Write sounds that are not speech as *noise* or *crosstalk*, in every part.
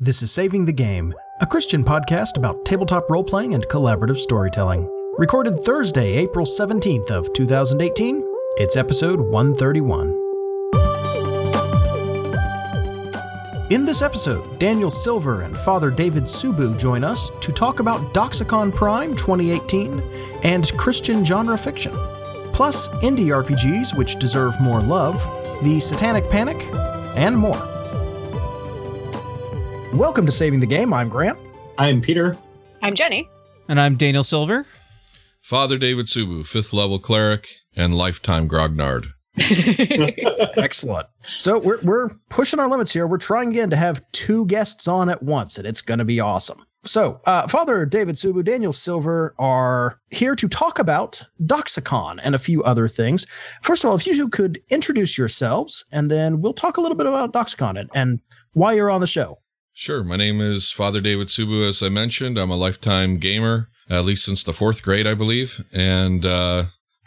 This is Saving the Game, a Christian podcast about tabletop role playing and collaborative storytelling. Recorded Thursday, April 17th of 2018. It's episode 131. In this episode, Daniel Silver and Father David Subu join us to talk about Doxacon Prime 2018 and Christian genre fiction, plus indie RPGs which deserve more love, the Satanic Panic, and more. Welcome to Saving the Game. I'm Grant. I'm Peter. I'm Jenny. And I'm Daniel Silver. Father David Subu, fifth level cleric and lifetime grognard. *laughs* *laughs* Excellent. So we're we're pushing our limits here. We're trying again to have two guests on at once, and it's going to be awesome. So, uh, Father David Subu, Daniel Silver are here to talk about Doxacon and a few other things. First of all, if you two could introduce yourselves, and then we'll talk a little bit about Doxacon and, and why you're on the show. Sure. My name is Father David Subu, as I mentioned. I'm a lifetime gamer, at least since the fourth grade, I believe, and uh,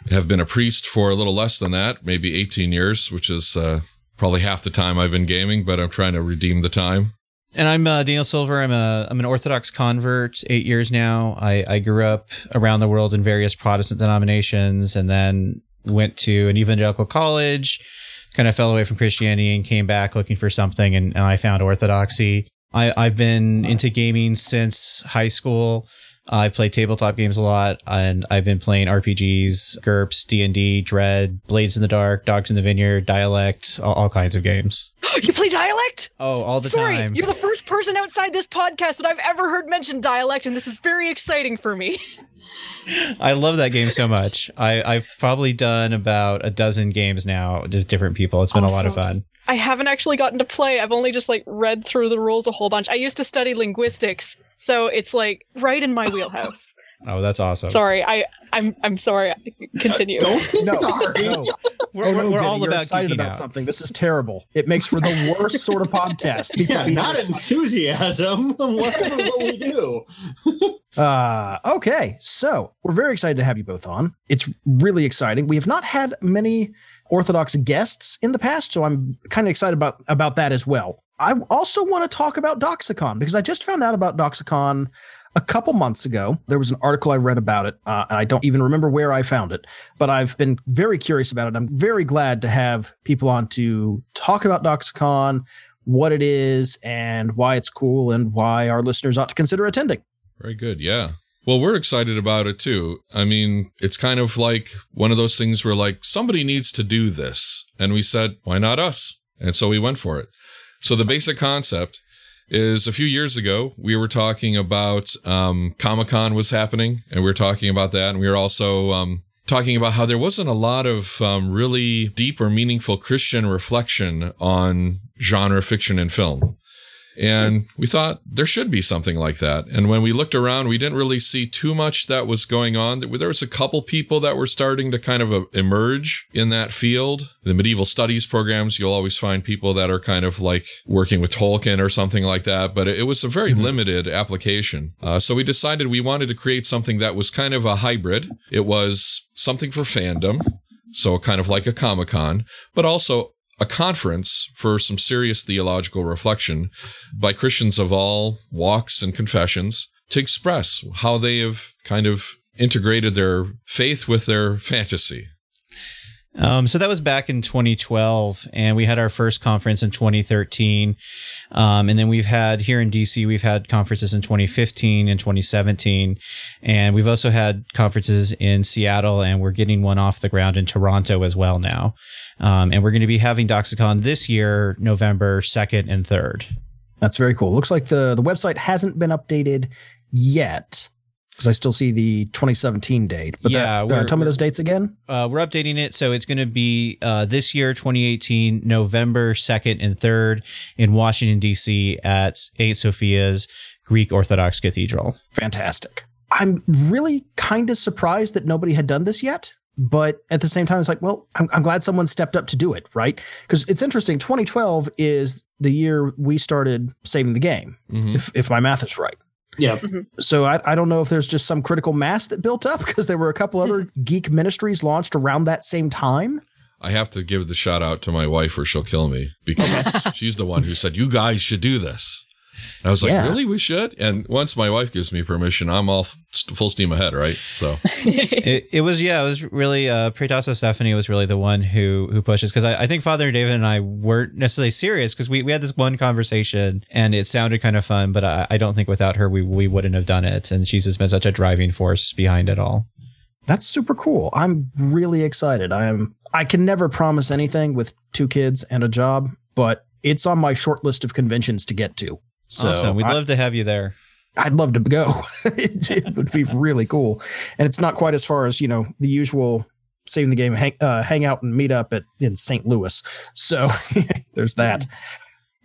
have been a priest for a little less than that, maybe 18 years, which is uh, probably half the time I've been gaming, but I'm trying to redeem the time. And I'm uh, Daniel Silver. I'm a I'm an Orthodox convert. Eight years now. I, I grew up around the world in various Protestant denominations, and then went to an evangelical college. Kind of fell away from Christianity and came back looking for something, and, and I found Orthodoxy. I, I've been into gaming since high school. I've played tabletop games a lot, and I've been playing RPGs, GURPS, D and D, Dread, Blades in the Dark, Dogs in the Vineyard, Dialect, all, all kinds of games. *gasps* you play dialect? Oh, all the Sorry, time. you're the first person outside this podcast that I've ever heard mention dialect, and this is very exciting for me. *laughs* I love that game so much. I, I've probably done about a dozen games now with different people. It's been a lot of fun. I haven't actually gotten to play. I've only just like read through the rules a whole bunch. I used to study linguistics, so it's like right in my wheelhouse. Oh, that's awesome. Sorry, I I'm I'm sorry. Continue. No, *laughs* Sorry. no. We're, Oh, no, we're Jenny, all about excited about out. something. This is terrible. It makes for the worst *laughs* sort of podcast. People Yeah, not enthusiasm. *laughs* Whatever what we do. Uh, okay, so we're very excited to have you both on. It's really exciting. We have not had many Orthodox guests in the past, so I'm kind of excited about about that as well. I also want to talk about Doxacon because I just found out about Doxacon a couple months ago. There was an article I read about it, uh, and I don't even remember where I found it, but I've been very curious about it. I'm very glad to have people on to talk about Doxacon, what it is, and why it's cool, and why our listeners ought to consider attending. Very good. Yeah. Well, we're excited about it too. I mean, it's kind of like one of those things where like somebody needs to do this. And we said, why not us? And so we went for it. So the basic concept is a few years ago, we were talking about um, Comic Con was happening and we were talking about that. And we were also um, talking about how there wasn't a lot of um, really deep or meaningful Christian reflection on genre fiction and film. And we thought there should be something like that. And when we looked around, we didn't really see too much that was going on. There was a couple people that were starting to kind of uh, emerge in that field. The medieval studies programs, you'll always find people that are kind of like working with Tolkien or something like that. But it was a very limited application. Uh, so we decided we wanted to create something that was kind of a hybrid. It was something for fandom. So kind of like a Comic Con, but also a conference for some serious theological reflection by Christians of all walks and confessions to express how they have kind of integrated their faith with their fantasy. Um, so that was back in 2012, and we had our first conference in 2013. Um, and then we've had here in DC, we've had conferences in 2015 and 2017. And we've also had conferences in Seattle, and we're getting one off the ground in Toronto as well now. Um, and we're going to be having Doxacon this year, November 2nd and 3rd. That's very cool. Looks like the the website hasn't been updated yet because I still see the 2017 date. But Yeah, that, uh, tell me those dates again. Uh, we're updating it. So it's going to be uh, this year, 2018, November 2nd and 3rd in Washington, D.C. at St. Sophia's Greek Orthodox Cathedral. Fantastic. I'm really kind of surprised that nobody had done this yet. But at the same time, it's like, well, I'm, I'm glad someone stepped up to do it, right? Because it's interesting. 2012 is the year we started saving the game, Mhm. if, if my math is right. Yeah. Mm-hmm. So I, I don't know if there's just some critical mass that built up because there were a couple other *laughs* geek ministries launched around that same time. I have to give the shout out to my wife or she'll kill me because *laughs* she's the one who said, You guys should do this. And I was like, Yeah. really? We should? And once my wife gives me permission, I'm all f- full steam ahead, right? So, *laughs* it, it was yeah, it was really uh Preoteasa Stephanie was really the one who who pushes because I, I think Father David and I weren't necessarily serious because we, we had this one conversation and it sounded kind of fun, but I, I don't think without her we we wouldn't have done it. And she's just been such a driving force behind it all. That's super cool. I'm really excited. I am I can never promise anything with two kids and a job, but it's on my short list of conventions to get to. So awesome. We'd I, love to have you there. I'd love to go. *laughs* it, it would be really cool. And it's not quite as far as, you know, the usual saving the game hang, uh, hang out and meet up at in St. Louis. So *laughs* there's that.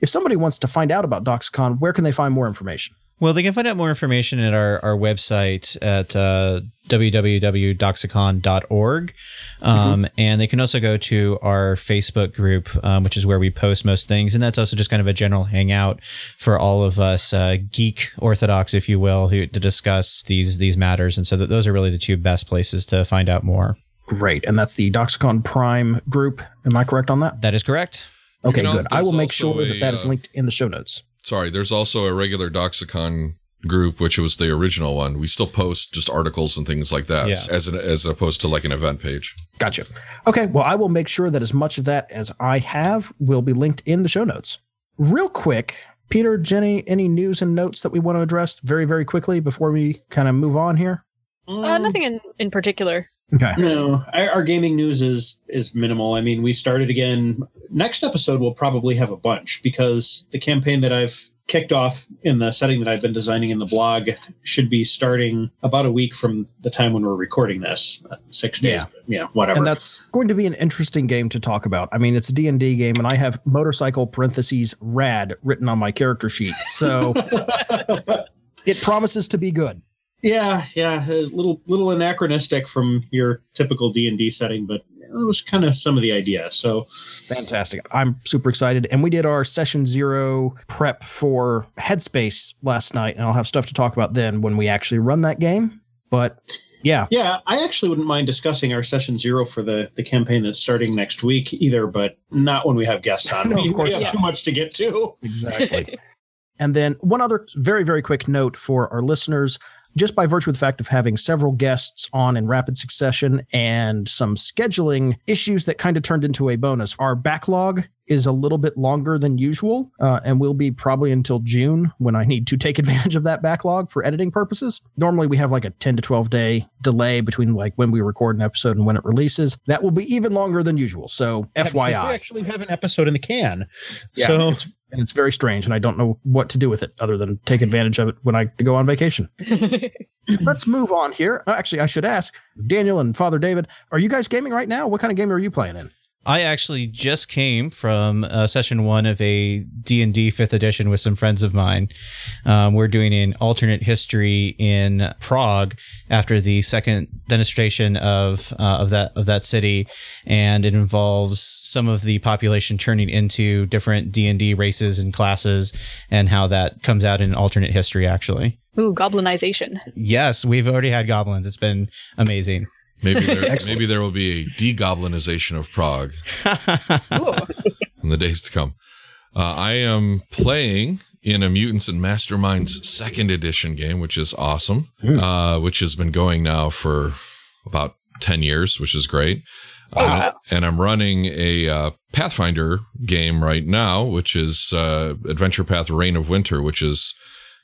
If somebody wants to find out about Doxacon, where can they find more information? Well, they can find out more information at our, our website at uh, www.doxacon.org. Um, And they can also go to our Facebook group, um, which is where we post most things. And that's also just kind of a general hangout for all of us uh, geek Orthodox, if you will, who, to discuss these these matters. And so that those are really the two best places to find out more. Great. And that's the Doxacon Prime group. Am I correct on that? That is correct. Okay, good. I will make also sure that a, that is uh, linked in the show notes. Sorry, there's also a regular Doxacon group, which was the original one. We still post just articles and things like that Yeah. as, an, as opposed to like an event page. Gotcha. Okay, well, I will make sure that as much of that as I have will be linked in the show notes. Real quick, Peter, Jenny, any news and notes that we want to address very, very quickly before we kind of move on here? uh, nothing in, in particular. Okay. No, our, our gaming news is is minimal. I mean, we started again. Next episode, we'll probably have a bunch because the campaign that I've kicked off in the setting that I've been designing in the blog should be starting about a week from the time when we're recording this. Six days, Yeah. yeah, whatever. And that's going to be an interesting game to talk about. I mean, it's a D&D game and I have motorcycle parentheses rad written on my character sheet. So *laughs* it promises to be good. Yeah, yeah, a little little anachronistic from your typical D and D setting, but it was kind of some of the idea. So Fantastic. I'm super excited. And we did our session zero prep for Headspace last night, and I'll have stuff to talk about then when we actually run that game. But yeah, Yeah, I actually wouldn't mind discussing our session zero for the the campaign that's starting next week either, but not when we have guests on. *laughs* No, we, of course we have not. too much to get to. exactly. *laughs* and then one other very, very quick note for our listeners. Just by virtue of the fact of having several guests on in rapid succession and some scheduling issues that kind of turned into a bonus, our backlog is a little bit longer than usual uh, and will be probably until June when I need to take *laughs* advantage of that backlog for editing purposes. Normally, we have like a 10 to 12 day delay between like when we record an episode and when it releases. That will be even longer than usual. So, Yeah, FYI. we actually have an episode in the can. Yeah, so it's, and it's very strange, and I don't know what to do with it other than take advantage of it when I go on vacation. *laughs* Let's move on here. Uh, Actually, I should ask Daniel and Father David, are you guys gaming right now? What kind of game are you playing in? I actually just came from uh, session one of a D&D fifth edition with some friends of mine. Um, we're doing an alternate history in Prague after the second defenestration of uh, of that of that city, and it involves some of the population turning into different D&D races and classes, and how that comes out in alternate history. Actually, Ooh, goblinization. yes, we've already had goblins. It's been amazing. Maybe there, *laughs* maybe there will be a degoblinization of Prague in the days to come. Uh, I am playing in a Mutants and Masterminds second edition game, which is awesome, Hmm. uh, which has been going now for about 10 years, which is great. Uh, and I'm running a uh, Pathfinder game right now, which is uh, Adventure Path Reign of Winter, which is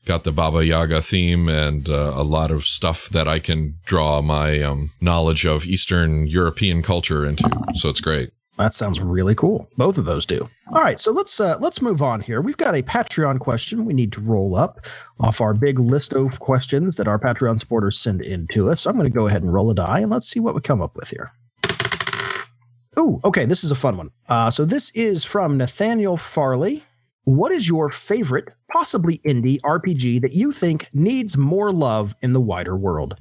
got the Baba Yaga theme and uh, a lot of stuff that I can draw my um, knowledge of Eastern European culture into. So it's great. That sounds really cool. Both of those do. All right, so let's uh, let's move on here. We've got a Patreon question we need to roll up off our big list of questions that our Patreon supporters send in to us. So I'm going to go ahead and roll a die and let's see what we come up with here. Ooh, okay, this is a fun one. Uh, so this is from Nathaniel Farley. What is your favorite, possibly indie RPG that you think needs more love in the wider world?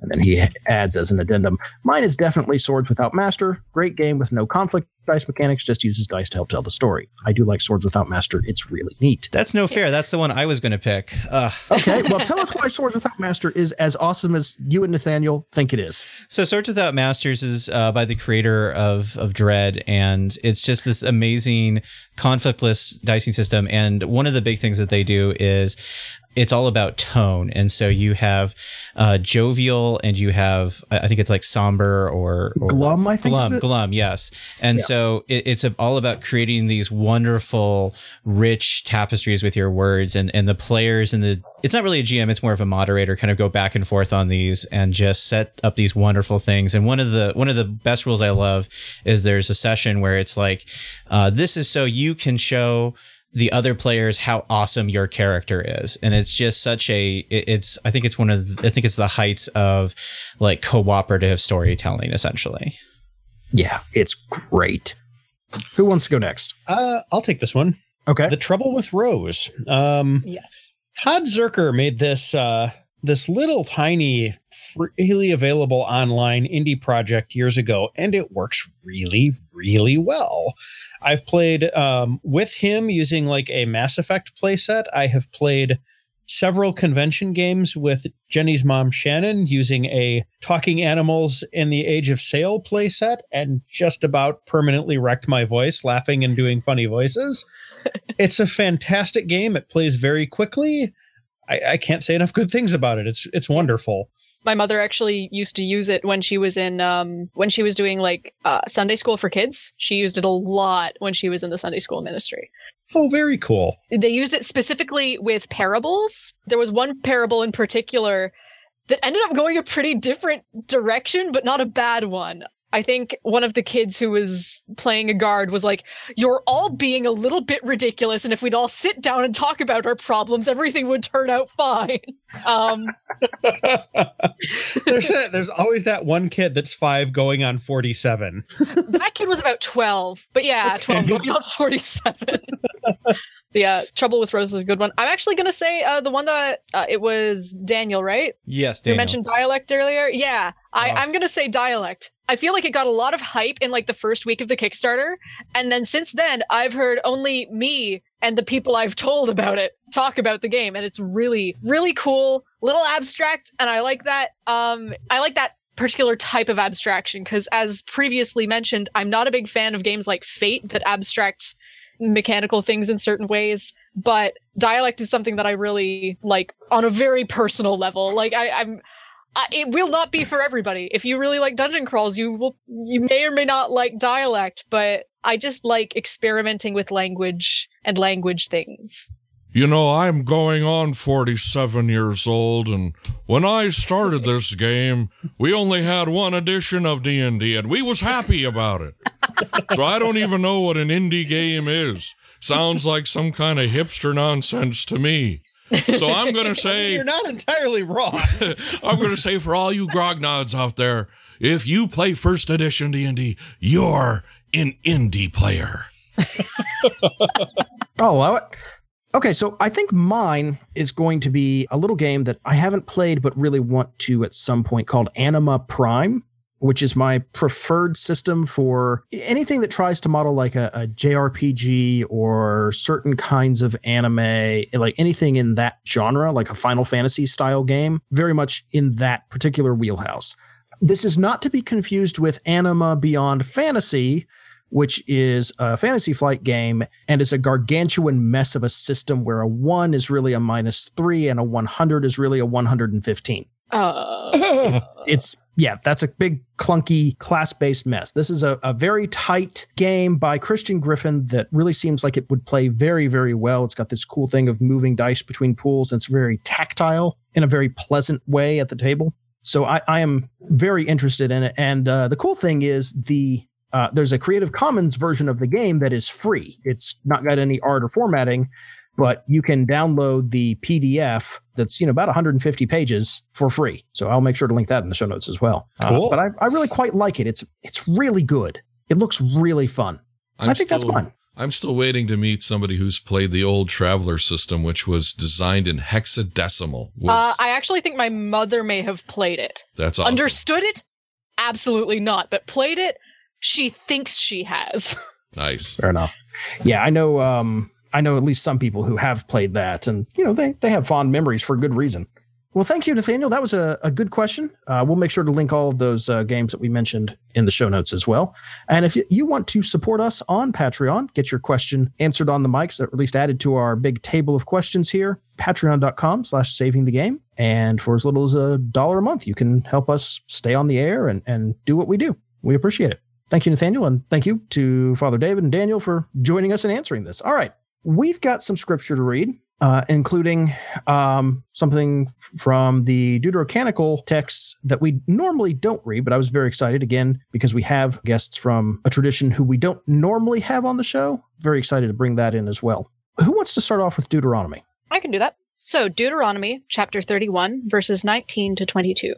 And then he adds as an addendum, mine is definitely Swords Without Master. Great game with no conflict dice mechanics, just uses dice to help tell the story. I do like Swords Without Master. It's really neat. That's no fair. That's the one I was going to pick. Ugh. Okay, well, tell us *laughs* why Swords Without Master is as awesome as you and Nathaniel think it is. So, Swords Without Masters is uh, by the creator of of Dread, and it's just this amazing conflictless dicing system. And one of the big things that they do is it's all about tone. And so you have uh, jovial and you have, I think it's like somber or, or Glum, I think. glum, glum, yes. And Yeah. so it, it's all about creating these wonderful, rich tapestries with your words, and and the players and the it's not really a GM, it's more of a moderator, kind of go back and forth on these and just set up these wonderful things. And one of the one of the best rules I love is there's a session where it's like, uh, this is so you can show the other players how awesome your character is and it's just such a it- it's i think it's one of the, i think it's the heights of like cooperative storytelling essentially Yeah, it's great. Who wants to go next? Uh, I'll take this one. Okay. The Trouble with Rose. Um, Yes. Todd Zerker made this uh, this little tiny, freely available online indie project years ago, and it works really, really well. I've played um, with him using like a Mass Effect playset. I have played several convention games with Jenny's mom Shannon using a Talking Animals in the Age of Sail playset, and just about permanently wrecked my voice laughing and doing funny voices *laughs* it's a fantastic game. It plays very quickly. I, I can't say enough good things about it. It's it's wonderful. My mother actually used to use it when she was in um when she was doing like uh, Sunday school for kids. She used it a lot when she was in the Sunday school ministry. Oh, very cool. They used it specifically with parables. There was one parable in particular that ended up going a pretty different direction, but not a bad one. I think one of the kids who was playing a guard was like, You're all being a little bit ridiculous, and if we'd all sit down and talk about our problems, everything would turn out fine. Um, *laughs* there's that, there's always that one kid that's five going on forty seven. that kid was about 12, but yeah, 12 going on 47. *laughs* yeah, Trouble with Roses is a good one. I'm actually going to say uh, the one that uh, it was Daniel, right? yes Daniel. You mentioned dialect earlier. Yeah, I. I'm gonna say dialect. I feel like it got a lot of hype in like the first week of the Kickstarter, and then since then, I've heard only me and the people I've told about it talk about the game, and it's really, really cool, little abstract, and I like that. Um, I like that particular type of abstraction because, as previously mentioned, I'm not a big fan of games like Fate that abstract mechanical things in certain ways but dialect is something that i really like on a very personal level like I, i'm It will not be for everybody. If you really like dungeon crawls, you will you may or may not like dialect, but I just like experimenting with language and language things. You know, I'm going on 47 years old, and when I started this game, we only had one edition of D&D, and we was happy about it. so I don't even know what an indie game is. Sounds like some kind of hipster nonsense to me. So I'm going *laughs* to say, You're not entirely wrong. *laughs* I'm going to say for all you grognards out there, if you play first edition D&D, you're an indie player. *laughs* Oh, allow it. Okay, so I think mine is going to be a little game that I haven't played but really want to at some point called Anima Prime, which is my preferred system for anything that tries to model like a, a JRPG or certain kinds of anime, like anything in that genre, like a Final Fantasy style game, very much in that particular wheelhouse. This is not to be confused with Anima Beyond Fantasy, which is a fantasy flight game and is a gargantuan mess of a system where a 1 is really a minus 3 and a 100 is really a 115. Uh, *laughs* It's, yeah, that's a big, clunky, class based mess. This is a, a very tight game by Christian Griffen that really seems like it would play very, very well. It's got this cool thing of moving dice between pools, and it's very tactile in a very pleasant way at the table. So I, I am very interested in it. And uh, the cool thing is the uh, there's a Creative Commons version of the game that is free. It's not got any art or formatting, but you can download the PDF that's you know about 150 pages for free. So I'll make sure to link that in the show notes as well. Uh, Cool. but I, I really quite like it. It's it's really good. It looks really fun. I'm I think that's fun. I'm still waiting to meet somebody who's played the old Traveller system, which was designed in hexadecimal. Was, uh, I actually think my mother may have played it. that's awesome. Understood it? Absolutely not. But played it? She thinks she has. *laughs* nice. Fair enough. Yeah, I know. Um, I know at least some people who have played that, and you know they they have fond memories for good reason. Well, thank you, Nathaniel. That was a, a good question. Uh, we'll make sure to link all of those uh, games that we mentioned in the show notes as well. And if you, want to support us on Patreon, get your question answered on the mics, or at least added to our big table of questions here, patreon.com slash saving the game. And for as little as a dollar a month, you can help us stay on the air and, and do what we do. We appreciate it. Thank you, Nathaniel. And thank you to Father David and Daniel for joining us and answering this. All right. We've got some scripture to read uh, including um, something from the Deuterocanonical texts that we normally don't read, but I was very excited again because we have guests from a tradition who we don't normally have on the show. Very excited to bring that in as well. Who wants to start off with Deuteronomy? I can do that. So, Deuteronomy chapter 31, verses 19 to 22.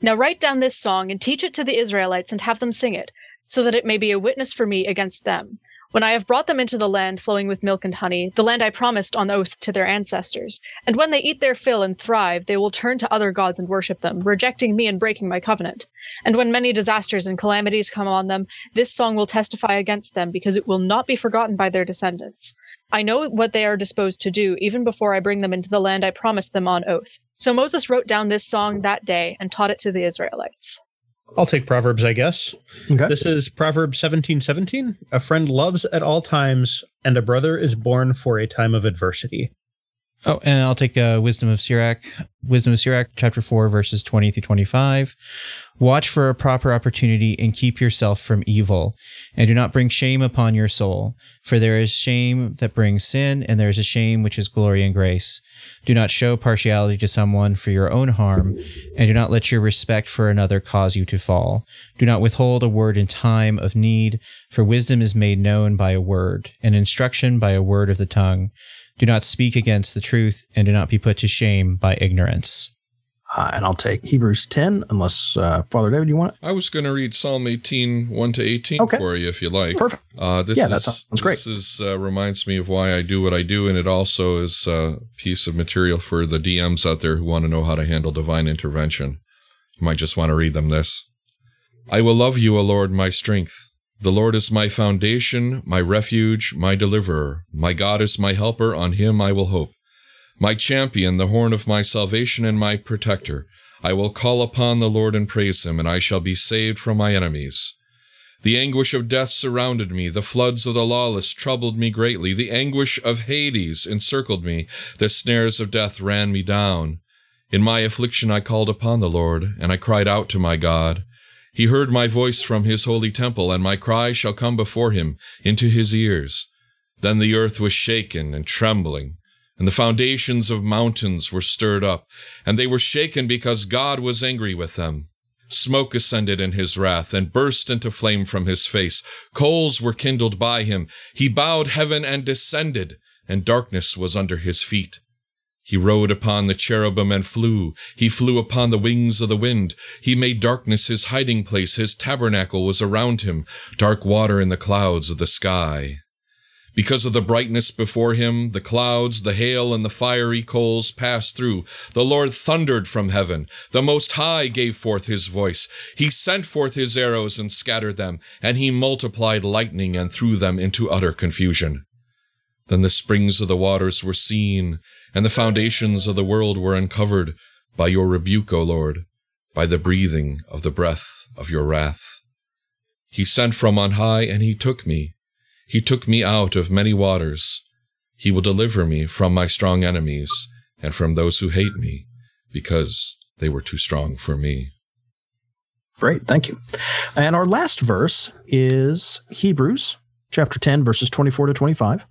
Now write down this song and teach it to the Israelites and have them sing it, so that it may be a witness for me against them when I have brought them into the land flowing with milk and honey, the land I promised on oath to their ancestors, and when they eat their fill and thrive, they will turn to other gods and worship them, rejecting me and breaking my covenant. And when many disasters and calamities come on them, this song will testify against them, because it will not be forgotten by their descendants. I know what they are disposed to do, even before I bring them into the land I promised them on oath. So Moses wrote down this song that day and taught it to the Israelites. I'll take Proverbs, I guess. Okay. This is Proverbs seventeen seventeen. A friend loves at all times, and a brother is born for a time of adversity. Oh, and I'll take uh, Wisdom of Sirach, Wisdom of Sirach, chapter 4, verses 20 through 25. Watch for a proper opportunity and keep yourself from evil, and do not bring shame upon your soul. For there is shame that brings sin, and there is a shame which is glory and grace. Do not show partiality to someone for your own harm, and do not let your respect for another cause you to fall. Do not withhold a word in time of need, for wisdom is made known by a word, and instruction by a word of the tongue. Do not speak against the truth, and do not be put to shame by ignorance. Uh, and I'll take Hebrews 10, unless uh, Father David, you want it? I was going to read Psalm 18, 1 to 18 Okay. for you if you like. Perfect. Uh, this Yeah, is, that sounds great. This is, uh, reminds me of why I do what I do, and it also is a piece of material for the DMs out there who want to know how to handle divine intervention. You might just want to read them this. I will love you, O Lord, my strength. The Lord is my foundation, my refuge, my deliverer. My God is my helper, on him I will hope. My champion, the horn of my salvation and my protector. I will call upon the Lord and praise him, and I shall be saved from my enemies. The anguish of death surrounded me. The floods of the lawless troubled me greatly. The anguish of Hades encircled me. The snares of death ran me down. In my affliction I called upon the Lord, and I cried out to my God. He heard my voice from his holy temple, and my cry shall come before him into his ears. Then the earth was shaken and trembling, and the foundations of mountains were stirred up, and they were shaken because God was angry with them. Smoke ascended in his wrath and burst into flame from his face. Coals were kindled by him. He bowed heaven and descended, and darkness was under his feet. He rode upon the cherubim and flew. He flew upon the wings of the wind. He made darkness his hiding place. His tabernacle was around him, dark water in the clouds of the sky. Because of the brightness before him, the clouds, the hail, and the fiery coals passed through. The Lord thundered from heaven. The Most High gave forth his voice. He sent forth his arrows and scattered them, and he multiplied lightning and threw them into utter confusion. Then the springs of the waters were seen, and the foundations of the world were uncovered by your rebuke, O Lord, by the breathing of the breath of your wrath. He sent from on high, and he took me. He took me out of many waters. He will deliver me from my strong enemies and from those who hate me, because they were too strong for me. Great. Thank you. And our last verse is Hebrews chapter 10, verses 24 to 25.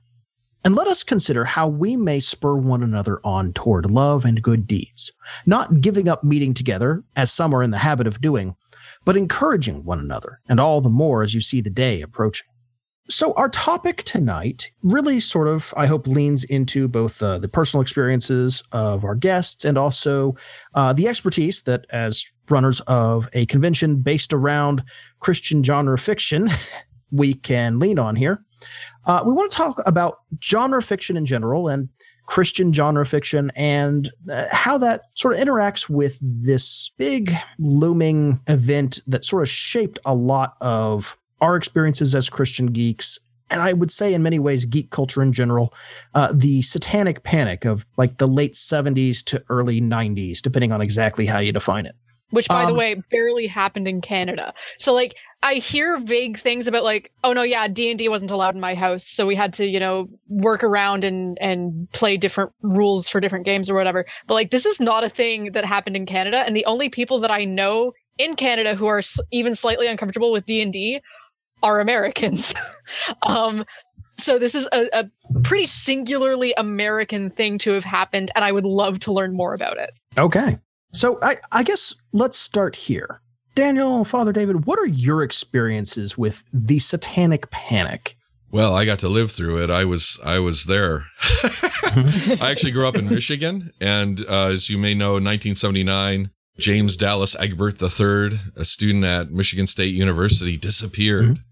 And let us consider how we may spur one another on toward love and good deeds, not giving up meeting together, as some are in the habit of doing, but encouraging one another, and all the more as you see the day approaching. So, our topic tonight really sort of, I hope, leans into both uh, the personal experiences of our guests and also uh, the expertise that, as runners of a convention based around Christian genre fiction, *laughs* we can lean on here. Uh, we want to talk about genre fiction in general and Christian genre fiction and uh, how that sort of interacts with this big looming event that sort of shaped a lot of our experiences as Christian geeks and I would say in many ways geek culture in general, uh, the satanic panic of like the late 70s to early 90s, depending on exactly how you define it. which by the Um, way barely happened in canada so like i hear vague things about like oh no yeah d&d wasn't allowed in my house so we had to you know work around and and play different rules for different games or whatever but like this is not a thing that happened in canada and the only people that i know in canada who are even slightly uncomfortable with d&d are americans *laughs* um so this is a, a pretty singularly american thing to have happened and i would love to learn more about it Okay. So I, I guess let's start here. Daniel, Father David, what are your experiences with the satanic panic? Well, I got to live through it. I was I was there. *laughs* I actually grew up in Michigan, and uh, as you may know, in 1979, James Dallas Egbert III, a student at Michigan State University, disappeared.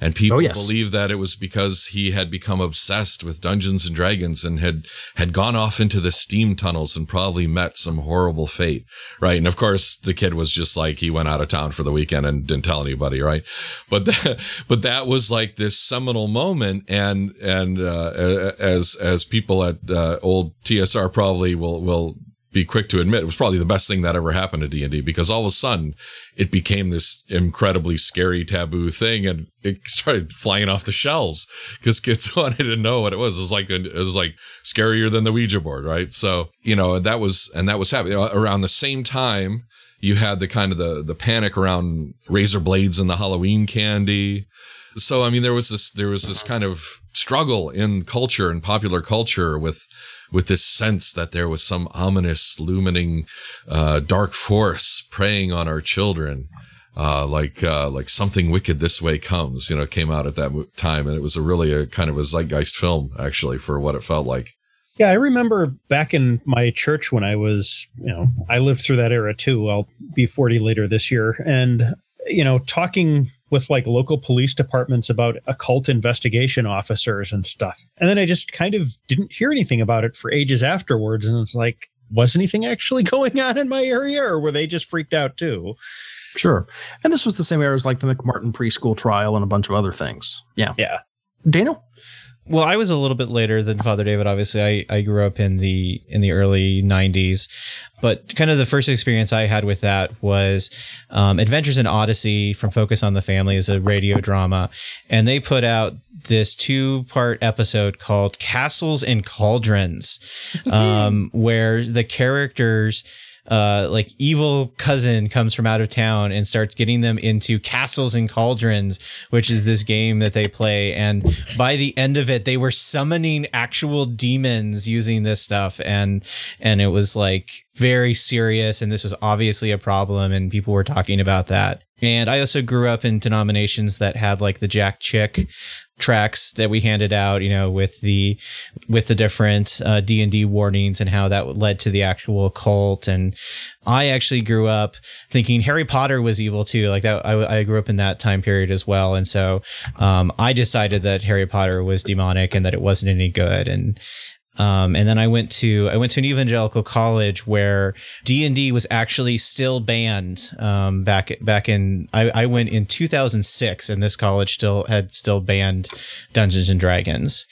And people Oh, yes. believe that it was because he had become obsessed with Dungeons and Dragons and had had gone off into the steam tunnels and probably met some horrible fate, right? And of course, the kid was just like he went out of town for the weekend and didn't tell anybody, right? But *laughs* that, but that was like this seminal moment, and and uh, as as people at uh, old TSR probably will will be quick to admit, it was probably the best thing that ever happened to D and D because all of a sudden it became this incredibly scary taboo thing, and it started flying off the shelves because kids *laughs* wanted to know what it was. It was like it was like scarier than the Ouija board, right? So you know that was and that was happening uh, around the same time. You had the kind of the the panic around razor blades and the Halloween candy. So I mean, there was this there was this kind of struggle in culture and popular culture with with this sense that there was some ominous, looming, uh, dark force preying on our children. Uh, like, uh, like something wicked this way comes, you know, came out at that time. And it was a really a kind of a zeitgeist film, actually, for what it felt like. Yeah, I remember back in my church when I was, you know, I lived through that era too. I'll be 40 later this year. And, you know, talking with like local police departments about occult investigation officers and stuff. And then I just kind of didn't hear anything about it for ages afterwards. And it's like, was anything actually *laughs* going on in my area or were they just freaked out too? Sure. And this was the same era as like the McMartin preschool trial and a bunch of other things. Yeah. Yeah. Daniel? Well, I was a little bit later than Father David. Obviously, I, I grew up in the in the early '90s, but kind of the first experience I had with that was um, Adventures in Odyssey from Focus on the Family is a radio drama, and they put out this two part episode called Castles and Cauldrons, *laughs* um, where the characters uh, like evil cousin comes from out of town and starts getting them into castles and cauldrons, which is this game that they play. And by the end of it, they were summoning actual demons using this stuff. And, and it was like very serious. And this was obviously a problem. And people were talking about that. And I also grew up in denominations that had like the Jack Chick tracks that we handed out, you know, with the with the different uh, D and D warnings and how that led to the actual cult. And I actually grew up thinking Harry Potter was evil too. Like that, I, I grew up in that time period as well. And so um, I decided that Harry Potter was demonic and that it wasn't any good. And um, and then I went to I went to an evangelical college where D and D was actually still banned um, back back in I, I went in 2006 and this college still had still banned Dungeons and Dragons.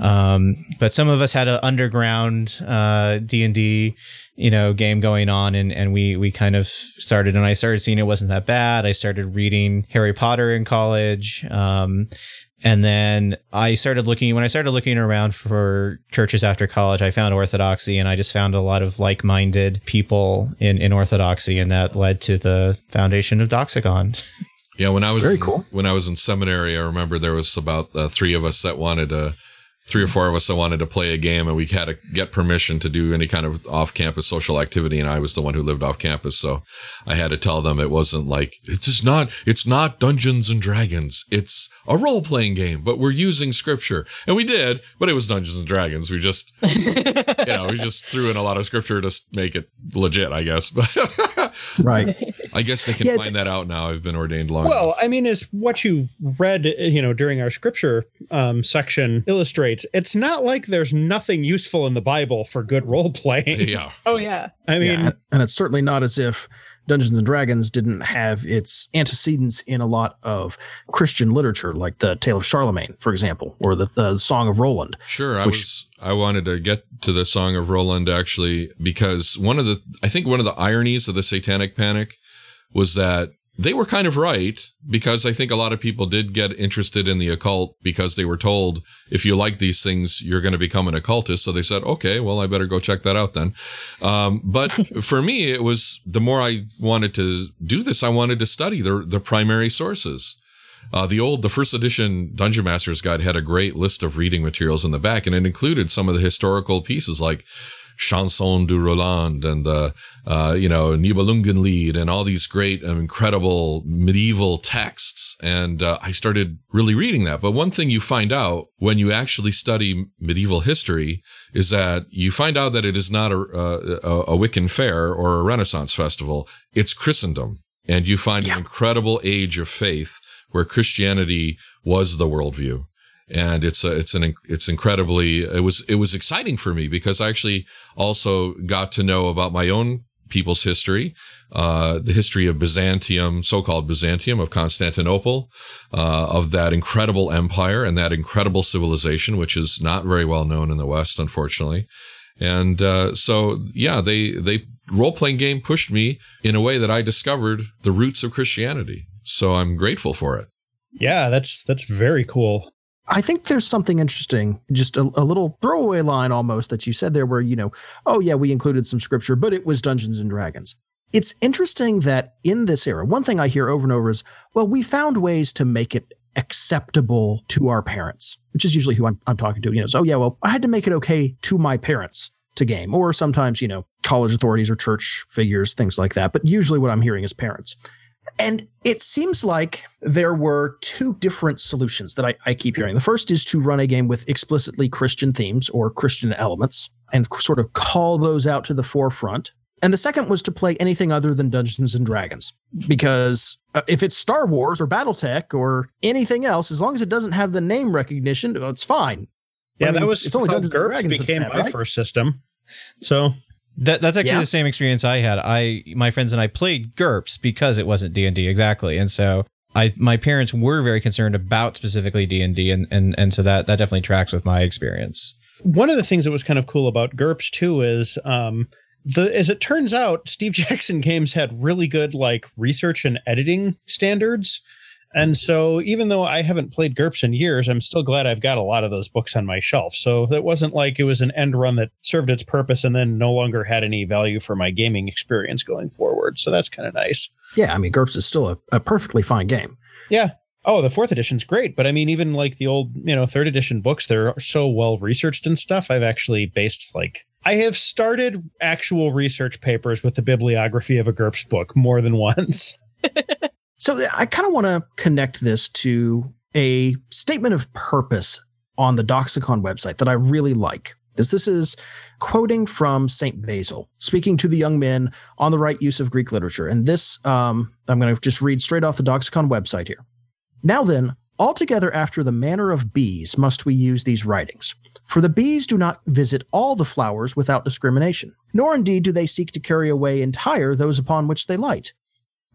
Um, but some of us had an underground uh, D and D you know game going on and and we we kind of started and I started seeing it wasn't that bad. I started reading Harry Potter in college. Um, and then I started looking, when I started looking around for churches after college, I found Orthodoxy and I just found a lot of like minded people in, in Orthodoxy. And that led to the foundation of Doxacon. Yeah, when I was Very in, cool. when I was in seminary, I remember there was about uh, three of us that wanted to, three or four of us that wanted to play a game, and we had to get permission to do any kind of off-campus social activity. And I was the one who lived off campus, so I had to tell them it wasn't like it's just not it's not Dungeons and Dragons. It's a role-playing game, but we're using scripture, and we did, but it was Dungeons and Dragons. We just *laughs* you know we just threw in a lot of scripture to make it legit, I guess. But *laughs* Right. *laughs* I guess they can Yeah, find that out now. I've been ordained long. Well, I mean, is what you read, you know, during our scripture um, section illustrates. It's not like there's nothing useful in the Bible for good role playing. yeah. oh *laughs* yeah I mean, yeah. And it's certainly not as if Dungeons and Dragons didn't have its antecedents in a lot of Christian literature, like the Tale of Charlemagne, for example, or the, the Song of Roland. Sure, I Which- was I wanted to get to the Song of Roland actually because one of the I think one of the ironies of the Satanic Panic was that they were kind of right because I think a lot of people did get interested in the occult because they were told if you like these things you're going to become an occultist. So they said, okay, well I better go check that out then. Um, but *laughs* for me, it was the more I wanted to do this, I wanted to study the the primary sources. Uh, the old, the first edition Dungeon Master's Guide had a great list of reading materials in the back, and it included some of the historical pieces like Chanson du Roland and the, uh, you know, Nibelungenlied and all these great, um, incredible medieval texts. And uh, I started really reading that. But one thing you find out when you actually study medieval history is that you find out that it is not a, a, a Wiccan fair or a Renaissance festival. It's Christendom. And you find an incredible age of faith where Christianity was the worldview. And it's a, it's an, it's incredibly, it was, it was exciting for me because I actually also got to know about my own people's history, uh, the history of Byzantium, so-called Byzantium of Constantinople, uh, of that incredible empire and that incredible civilization, which is not very well known in the West, unfortunately. And, uh, so yeah, they, they, role playing game pushed me in a way that I discovered the roots of Christianity. So I'm grateful for it. Yeah, that's that's very cool. I think there's something interesting, just a, a little throwaway line almost that you said there, where, you know, oh, yeah, we included some scripture, but it was Dungeons and Dragons. It's interesting that in this era, one thing I hear over and over is, well, we found ways to make it acceptable to our parents, which is usually who I'm, I'm talking to. You know, so, oh, yeah, well, I had to make it okay to my parents to game, or sometimes, you know, college authorities or church figures, things like that. But usually what I'm hearing is parents. And it seems like there were two different solutions that I, I, keep hearing. The first is to run a game with explicitly Christian themes or Christian elements and sort of call those out to the forefront. And the second was to play anything other than Dungeons and Dragons. Because uh, if it's Star Wars or Battletech or anything else, as long as it doesn't have the name recognition, it's fine. Yeah, I mean, that was it's only Dungeons and Dragons became bad, my right? first system. So That that's actually Yeah. the same experience I had. I my friends and I played GURPS because it wasn't D and D exactly, and so I my parents were very concerned about specifically D and D, and and and so that that definitely tracks with my experience. one of the things that was kind of cool about GURPS too is um the as it turns out, Steve *laughs* Jackson games had really good like research and editing standards. And so even though I haven't played GURPS in years, I'm still glad I've got a lot of those books on my shelf. So it wasn't like it was an end run that served its purpose and then no longer had any value for my gaming experience going forward. So that's kind of nice. Yeah, I mean, GURPS is still a, a perfectly fine game. Yeah. Oh, the fourth edition's great, but I mean, even like the old, you know, third edition books, they're so well researched and stuff. I've actually based like I have started actual research papers with the bibliography of a GURPS book more than *laughs* once. *laughs* So I kind of want to connect this to a statement of purpose on the Doxacon website that I really like. This, this is quoting from St. Basil, speaking to the young men on the right use of Greek literature. And this, um, I'm going to just read straight off the Doxacon website here. Now then, altogether after the manner of bees must we use these writings. For the bees do not visit all the flowers without discrimination, nor indeed do they seek to carry away entire those upon which they light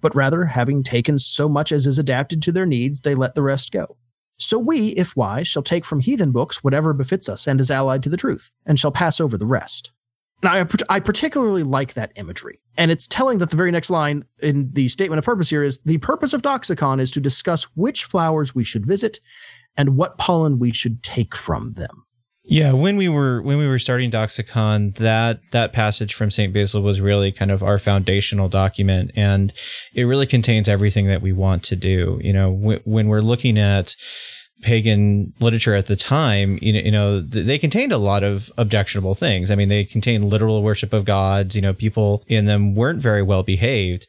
but rather, having taken so much as is adapted to their needs, they let the rest go. So we, if wise, shall take from heathen books whatever befits us and is allied to the truth, and shall pass over the rest. And I, I particularly like that imagery. And it's telling that the very next line in the statement of purpose here is the purpose of Doxacon is to discuss which flowers we should visit and what pollen we should take from them. Yeah, when we were when we were starting Doxacon, that that passage from Saint Basil was really kind of our foundational document, and it really contains everything that we want to do. You know, when we're looking at pagan literature at the time, you know, you know, they contained a lot of objectionable things. I mean, they contained literal worship of gods. You know, people in them weren't very well behaved,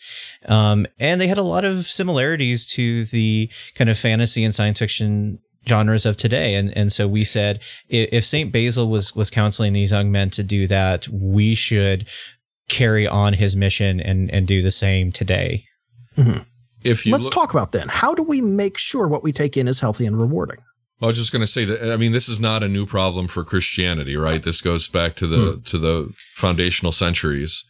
um, and they had a lot of similarities to the kind of fantasy and science fiction genres of today and and so we said if Saint Basil was was counseling these young men to do that we should carry on his mission and and do the same today mm-hmm. If you Let's look- talk about then. How do we make sure what we take in is healthy and rewarding? I was just going to say that. I mean, this is not a new problem for Christianity, right? This goes back to the hmm. to the foundational centuries,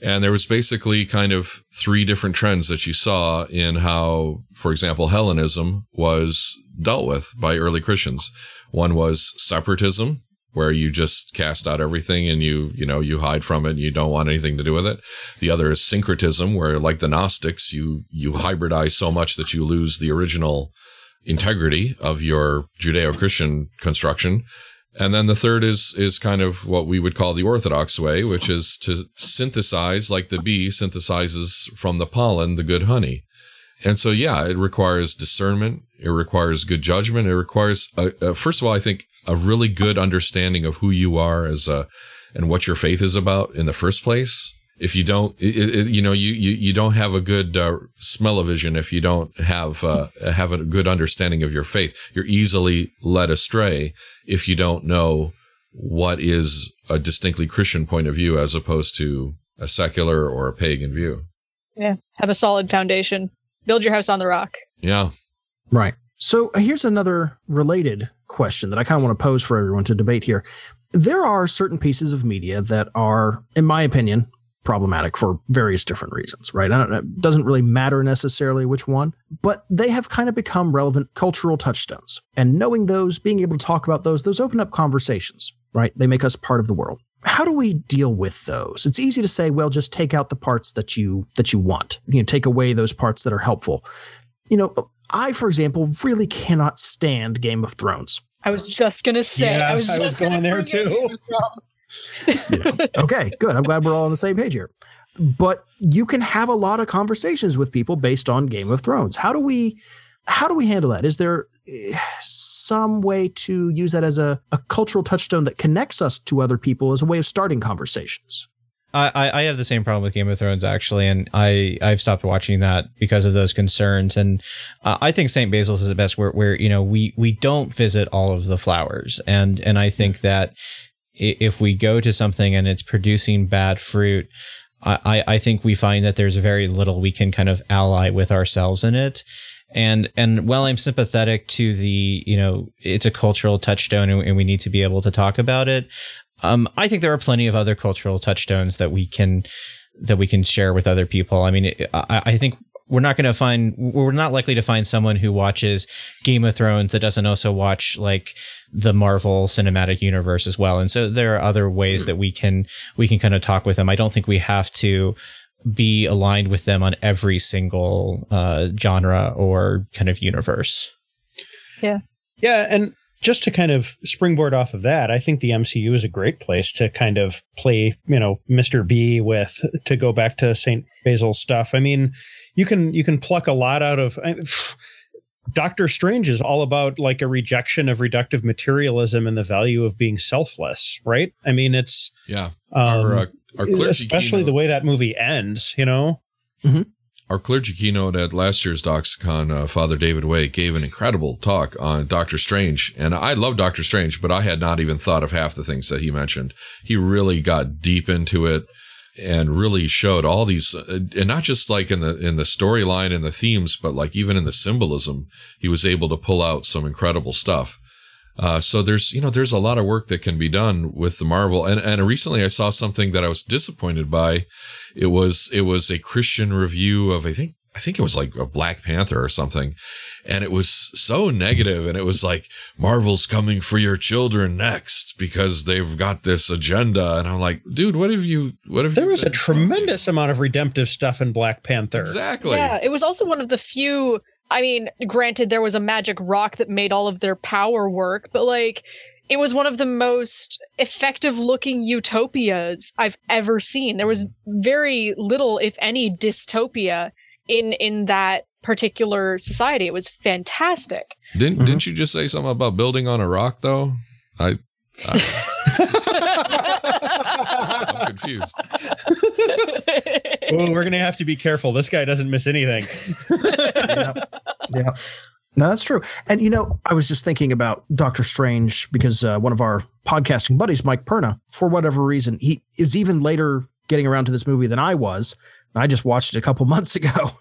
And there was basically kind of three different trends that you saw in how, for example, Hellenism was dealt with by early Christians. One was separatism, where you just cast out everything and you, you know, you hide from it and you don't want anything to do with it. The other is syncretism, where like the Gnostics, you, you hybridize so much that you lose the original integrity of your Judeo-Christian construction. And then the third is is kind of what we would call the orthodox way, which is to synthesize like the bee synthesizes from the pollen the good honey. And so yeah, it requires discernment, it requires good judgment, it requires a, a, first of all I think a really good understanding of who you are as a and what your faith is about in the first place if you don't, it, it, you know, you, you, you don't have a good uh, smell-o-vision if you don't have uh, have a good understanding of your faith. You're easily led astray if you don't know what is a distinctly Christian point of view as opposed to a secular or a pagan view. Yeah, have a solid foundation. Build your house on the rock. Yeah. Right. So uh, here's another related question that I kind of want to pose for everyone to debate here. There are certain pieces of media that are, in my opinion, problematic for various different reasons, right? it doesn't really matter necessarily which one, but they have kind of become relevant cultural touchstones. And knowing those, being able to talk about those, those open up conversations, right? They make us part of the world. How do we deal with those? It's easy to say, well, just take out the parts that you that you want. You know, take away those parts that are helpful. You know, I, for example, really cannot stand Game of Thrones. I was just gonna say. Yeah, I was, I was going there too *laughs* okay, good. I'm glad we're all on the same page here. But you can have a lot of conversations with people based on Game of Thrones. How do we how do we handle that? Is there some way to use that as a, a cultural touchstone that connects us to other people as a way of starting conversations? I, I have the same problem with Game of Thrones actually, and I I've stopped watching that because of those concerns. And uh, I think Saint Basil's is the best where where you know we we don't visit all of the flowers, and and I think that if we go to something and it's producing bad fruit, I, I think we find that there's very little we can kind of ally with ourselves in it. And, and while I'm sympathetic to the, you know, it's a cultural touchstone and, we need to be able to talk about it. Um, I think there are plenty of other cultural touchstones that we can, that we can share with other people. I mean, I, I think we're not going to find we're not likely to find someone who watches Game of Thrones that doesn't also watch like the Marvel Cinematic Universe as well. And so there are other ways that we can we can kind of talk with them. I don't think we have to be aligned with them on every single uh, genre or kind of universe. Yeah. Yeah, and just to kind of springboard off of that, I think the MCU is a great place to kind of play, you know, Mr. B with to go back to St. Basil stuff. I mean, you can you can pluck a lot out of I, Doctor Strange is all about like a rejection of reductive materialism and the value of being selfless, right? I mean, it's yeah, um, our, uh, our especially keynote. the way that movie ends, you know. Mm-hmm. Our clergy keynote at last year's Doxacon, uh, Father David Way gave an incredible talk on Doctor Strange, and I love Doctor Strange, but I had not even thought of half the things that he mentioned. He really got deep into it and really showed all these uh, and not just like in the in the storyline and the themes but like even in the symbolism he was able to pull out some incredible stuff uh, so there's you know there's a lot of work that can be done with the marvel and and recently i saw something that i was disappointed by it was it was a christian review of i think I think it was like a Black Panther or something. And it was so negative and it was like Marvel's coming for your children next because they've got this agenda. And I'm like, dude, what have you what have There you was a been tremendous amount of redemptive stuff in Black Panther. Exactly. Yeah, it was also one of the few. I mean, granted, there was a magic rock that made all of their power work, but like, it was one of the most effective looking utopias I've ever seen. There was very little, if any, dystopia in in that particular society. It was fantastic. Didn't Mhm. didn't you just say something about building on a rock though? I, I *laughs* I'm confused. Oh, we're gonna have to be careful. This guy doesn't miss anything. *laughs* yeah. Yeah. No, that's true. And you know, I was just thinking about Doctor Strange because uh, one of our podcasting buddies, Mike Perna, for whatever reason, he is even later getting around to this movie than I was. I just watched it a couple *laughs* months ago.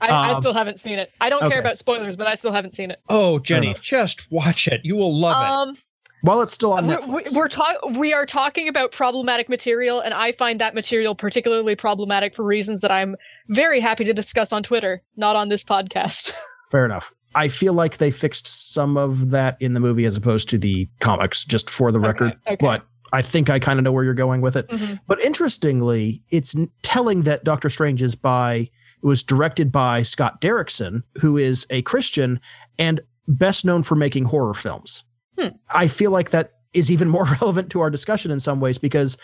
I, I Um, still haven't seen it. I don't okay. care about spoilers, but I still haven't seen it. Oh, Jenny, just watch it. You will love it. Um, While it's still on We're, Netflix. we're talk- we are talking about problematic material, and I find that material particularly problematic for reasons that I'm very happy to discuss on Twitter, not on this podcast. *laughs* Fair enough. I feel like they fixed some of that in the movie as opposed to the comics, just for the record. okay. But I think I kind of know where you're going with it. Mhm. But interestingly, it's telling that Doctor Strange is by it was directed by Scott Derrickson, who is a Christian and best known for making horror films. Hmm. I feel like that is even *laughs* more relevant to our discussion in some ways because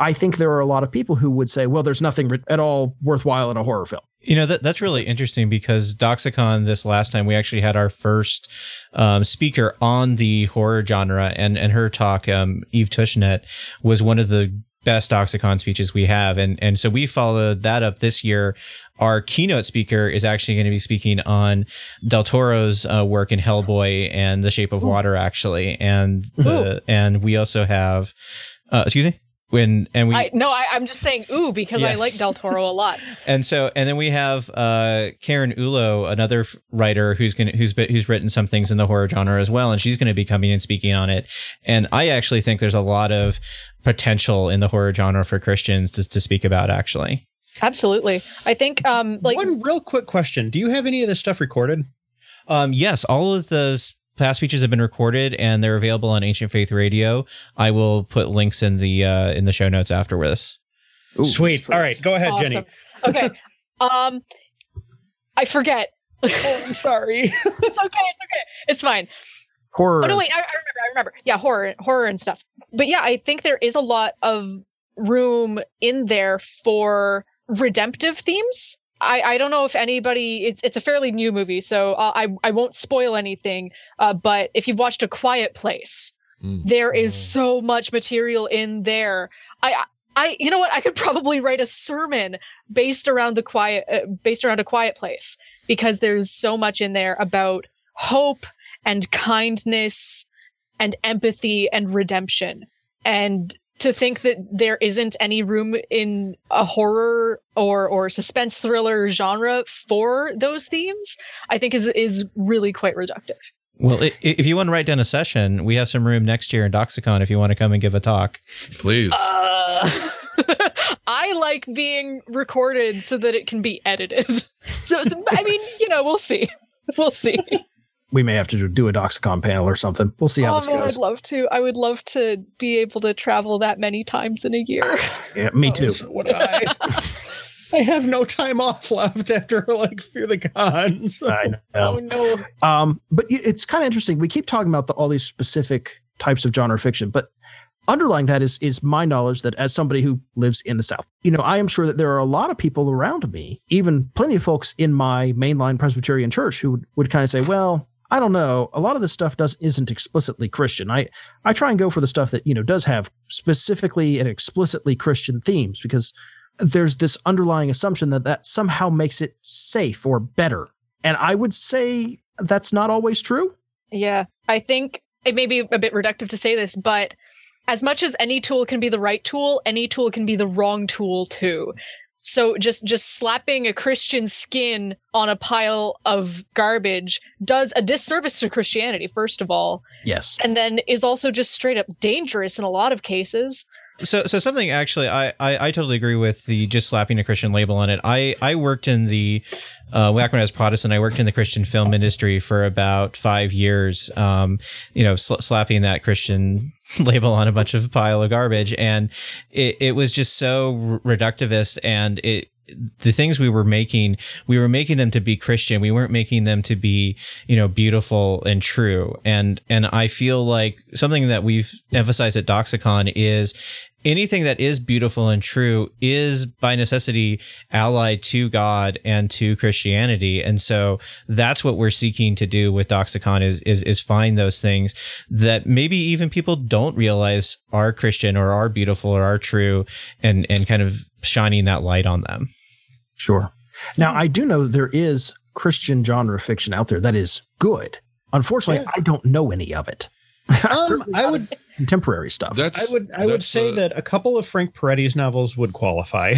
I think there are a lot of people who would say, well, there's nothing at all worthwhile in a horror film. You know that that's really interesting because Doxacon this last time we actually had our first um, speaker on the horror genre and and her talk um, Eve Tushnet was one of the best Doxacon speeches we have. And and so we followed that up this year. Our keynote speaker is actually going to be speaking on Del Toro's uh, work in Hellboy and The Shape of Water actually. And the, and we also have uh, excuse me when and we I no, I, I'm just saying ooh because I like Del Toro a lot. *laughs* and so and then we have uh Karen Ullo, another f- writer who's gonna who's been, who's written some things in the horror genre as well, and she's going to be coming and speaking on it. And I actually think there's a lot of potential in the horror genre for Christians to, to speak about. Actually, Absolutely, I think um like One real quick question: Do you have any of this stuff recorded? um, yes, all of those past speeches have been recorded and they're available on Ancient Faith Radio. I will put links in the uh in the show notes afterwards. Ooh, Sweet. yes, All right, go ahead, Jenny. Okay, *laughs* um, I forget. *laughs* Oh, I'm sorry. *laughs* it's okay. It's okay. It's fine. Horror. Oh no, wait. I, I remember. I remember. Yeah, horror, horror and stuff. But yeah, I think there is a lot of room in there for redemptive themes. I, I don't know if anybody. It's it's a fairly new movie, so uh, I I won't spoil anything. Uh, but if you've watched A Quiet Place, Mm. there is Mm. so much material in there. I. I I, you know what? I could probably write a sermon based around the quiet, uh, based around a quiet place, because there's so much in there about hope and kindness and empathy and redemption. And to think that there isn't any room in a horror or or suspense thriller genre for those themes, I think is is really quite reductive. Well, i- if you want to write down a session, we have some room next year in Doxacon if you want to come and give a talk. Please. Uh, *laughs* I like being recorded so that it can be edited. *laughs* So, so I mean, you know, we'll see. We'll see. We may have to do- do a Doxacon panel or something. We'll see how oh this man, goes. I'd love to. I would love to be able to travel that many times in a year. *laughs* Yeah, me too. So would I. *laughs* I have no time off left after like fear the cons. I know. oh no. Um, but it's kind of interesting. We keep talking about the, all these specific types of genre fiction, but underlying that is is my knowledge that as somebody who lives in the South, you know, I am sure that there are a lot of people around me, even plenty of folks in my mainline Presbyterian church, who would, would kind of say, "Well, I don't know. A lot of this stuff does isn't explicitly Christian. I I try and go for the stuff that you know does have specifically and explicitly Christian themes because." There's this underlying assumption that that somehow makes it safe or better. And I would say that's not always true. Yeah, I think it may be a bit reductive to say this, but as much as any tool can be the right tool, any tool can be the wrong tool too. So just just slapping a Christian skin on a pile of garbage does a disservice to Christianity first of all, Yes. and then is also just straight up dangerous in a lot of cases. So, so something actually, I, I, I totally agree with the just slapping a Christian label on it. I, I worked in the, uh, back when I was Protestant, I worked in the Christian film industry for about five years. Um, you know, sl- slapping that Christian *laughs* label on a bunch of pile of garbage, and it, it was just so reductivist, and it. The things we were making, we were making them to be Christian. We weren't making them to be, you know, beautiful and true. And and I feel like something that we've emphasized at Doxacon is anything that is beautiful and true is by necessity allied to God and to Christianity. And so that's what we're seeking to do with Doxacon is, is, is find those things that maybe even people don't realize are Christian or are beautiful or are true and, and kind of shining that light on them. Sure. Now, I do know there is Christian genre fiction out there that is good. Unfortunately, I don't know any of it. *laughs* Um, I would Contemporary stuff. That's I would I would say uh, that a couple of Frank Peretti's novels would qualify.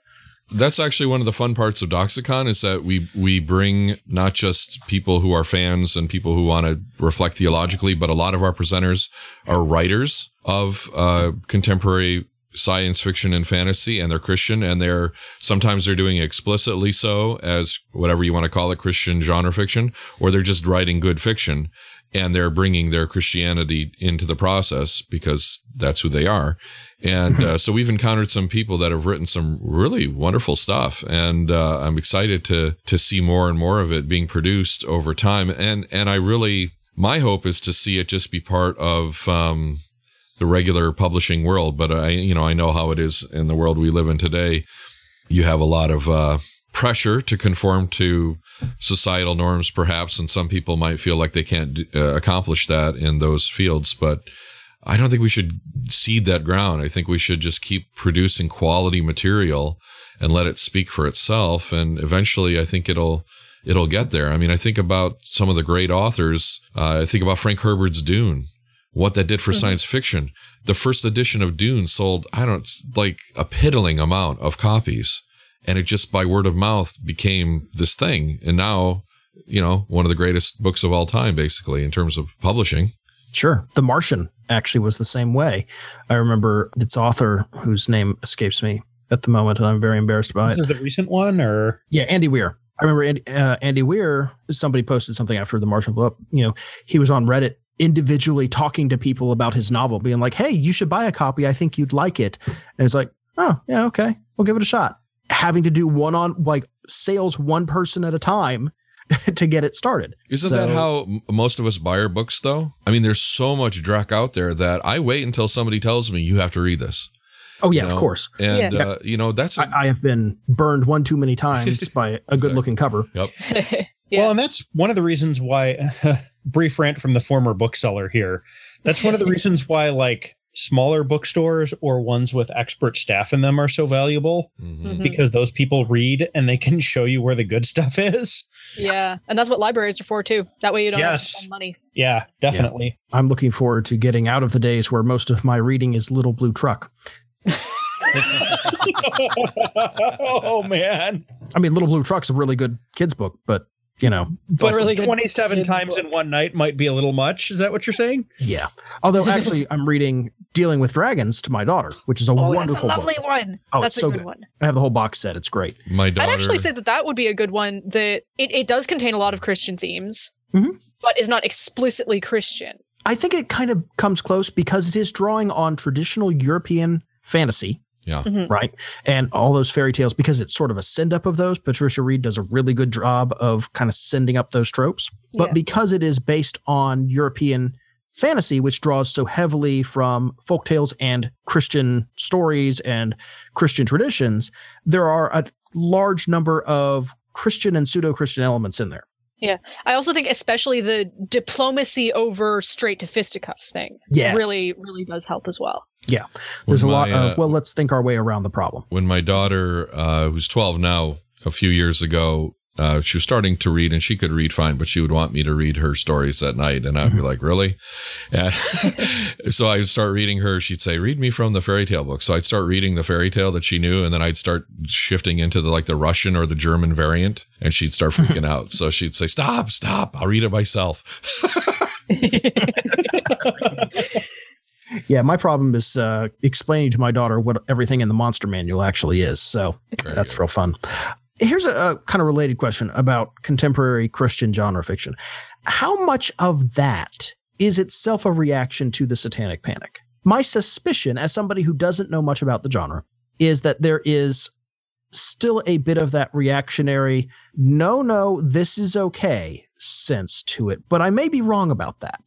*laughs* that's actually one of the fun parts of Doxacon is that we we bring not just people who are fans and people who want to reflect theologically, but a lot of our presenters are writers of uh, contemporary science fiction and fantasy and they're christian and they're sometimes they're doing explicitly so as whatever you want to call it christian genre fiction or they're just writing good fiction and they're bringing their christianity into the process because that's who they are and uh, so we've encountered some people that have written some really wonderful stuff, and uh, I'm excited to to see more and more of it being produced over time. And and I really my hope is to see it just be part of um, the regular publishing world. But I you know I know how it is in the world we live in today. You have a lot of uh, pressure to conform to societal norms, perhaps, and some people might feel like they can't uh, accomplish that in those fields, but I don't think we should cede that ground. I think we should just keep producing quality material and let it speak for itself. And eventually, I think it'll it'll get there. I mean, I think about some of the great authors. Uh, I think about Frank Herbert's Dune, what that did for mm-hmm. science fiction. The first edition of Dune sold, I don't like a piddling amount of copies, and it just by word of mouth became this thing. And now, you know, one of the greatest books of all time, basically in terms of publishing. Sure. The Martian actually was the same way. I remember its author, whose name escapes me at the moment, and I'm very embarrassed by this it. Is the recent one, or yeah, Andy Weir. I remember Andy, uh, Andy Weir. Somebody posted something after the Martian blew up. You know, he was on Reddit individually talking to people about his novel, being like, "Hey, you should buy a copy. I think you'd like it." And it's like, "Oh, yeah, okay, we'll give it a shot." Having to do one on like sales one person at a time *laughs* to get it started. Isn't so, that how most of us buy our books, though? I mean, there's so much dreck out there that I wait until somebody tells me you have to read this. Oh yeah, you know? of course. And yeah. uh, you know that's. A- I, I have been burned one too many times by a good-looking cover. Yep. *laughs* yeah. Well, and that's one of the reasons why. *laughs* brief rant from the former bookseller here. That's one of the *laughs* reasons why, like smaller bookstores or ones with expert staff in them are so valuable mm-hmm. mm-hmm. because those people read and they can show you where the good stuff *laughs* is. Yeah, and that's what libraries are for too. That way you don't yes. have to spend money. Yeah, definitely. Yeah. I'm looking forward to getting out of the days where most of my reading is Little Blue Truck. *laughs* oh man. I mean, Little Blue Truck's a really good kids book, but you know, but really 27 times book. in one night might be a little much. Is that what you're saying? Yeah. Although *laughs* actually I'm reading Dealing with Dragons to my daughter, which is a oh, wonderful that's a lovely book. one. Oh, that's a so good, good, one. I have the whole box set. It's great. My daughter. I'd actually say that that would be a good one that it, it does contain a lot of Christian themes, mm-hmm. but is not explicitly Christian. I think it kind of comes close because it is drawing on traditional European fantasy yeah. Mm-hmm. Right. And all those fairy tales, because it's sort of a send up of those, Patricia Wrede does a really good job of kind of sending up those tropes. But yeah. because it is based on European fantasy, which draws so heavily from folk tales and Christian stories and Christian traditions, there are a large number of Christian and pseudo Christian elements in there. Yeah. I also think especially the diplomacy over straight to fisticuffs thing yes. really, really does help as well. Yeah. There's when a lot of, uh, well, let's think our way around the problem. When my daughter, uh, who's 12 now, a few years ago, uh, she was starting to read and she could read fine, but she would want me to read her stories at night. And I'd mm-hmm. be like, really? And *laughs* so I'd start reading her. She'd say, read me from the fairy tale book. So I'd start reading the fairy tale that she knew. And then I'd start shifting into the, like the Russian or the German variant and she'd start *laughs* freaking out. So she'd say, stop, stop. I'll read it myself. *laughs* yeah, my problem is uh, explaining to my daughter what everything in the monster manual actually is. So that's real fun. Here's a, a kind of related question about contemporary Christian genre fiction. How much of that is itself a reaction to the satanic panic? My suspicion, as somebody who doesn't know much about the genre, is that there is still a bit of that reactionary, no, no, this is okay sense to it. But I may be wrong about that.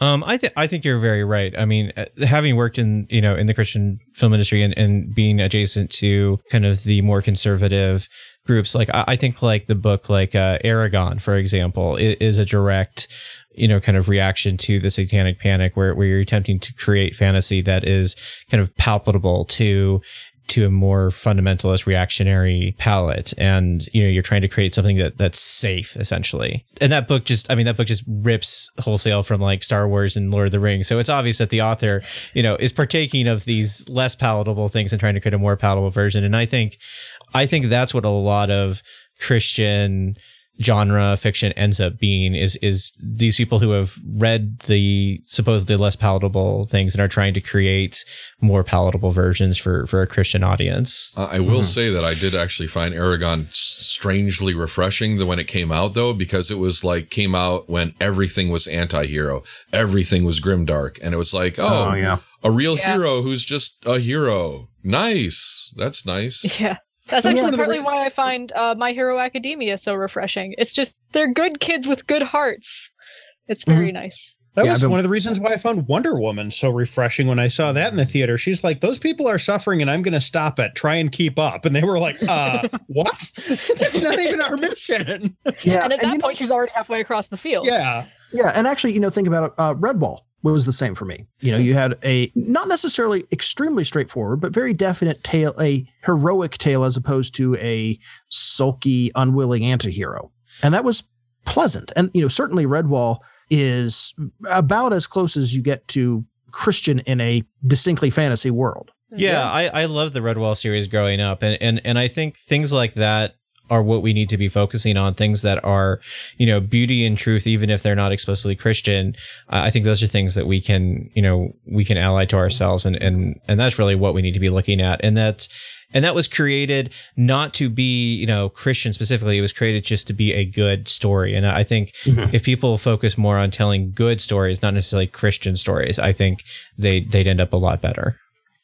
Um, I think I think you're very right. I mean, uh, having worked in you know in the Christian film industry and, and being adjacent to kind of the more conservative groups, like I, I think like the book like uh, Eragon, for example, is, is, a direct you know kind of reaction to the Satanic Panic, where where you're attempting to create fantasy that is kind of palpable to to a more fundamentalist reactionary palette and you know you're trying to create something that that's safe essentially. And that book just i mean that book just rips wholesale from like star wars and lord of the rings. So it's obvious that the author you know is partaking of these less palatable things and trying to create a more palatable version. And i think i think that's what a lot of christian genre fiction ends up being is is these people who have read the supposedly less palatable things and are trying to create more palatable versions for for a Christian audience. Uh, I will say that I did actually find Eragon strangely refreshing the when it came out though because it was like came out when everything was anti-hero, everything was grimdark and it was like, oh, yeah. a real Yeah. hero who's just a hero. Nice. That's nice. *laughs* Yeah. That's Yeah. actually One partly why I find uh, My Hero Academia so refreshing. It's just they're good kids with good hearts. It's very nice. That Yeah, was been- one of the reasons why I found Wonder Woman so refreshing when I saw that in the theater. She's like, "Those people are suffering, and I'm going to stop it. Try and keep up." And they were like, "Uh, *laughs* what? That's not even our mission." Yeah. and at that you know- point, she's already halfway across the field. yeah, Yeah, and actually, you know, think about it. Uh, Redwall was the same for me. You know, you had a not necessarily extremely straightforward, but very definite tale, a heroic tale as opposed to a sulky, unwilling antihero, and that was pleasant. And you know, certainly Redwall is about as close as you get to Christian in a distinctly fantasy world. Yeah, I, I love the Redwall series growing up, and, and and I think things like that are what we need to be focusing on. Things that are, you know, beauty and truth, even if they're not explicitly Christian. I I think those are things that we can, you know, we can ally to ourselves, and and and that's really what we need to be looking at. And that and that was created not to be, you know, Christian specifically. It was created just to be a good story. And I think Mhm. if people focus more on telling good stories, not necessarily Christian stories, I think they they'd end up a lot better.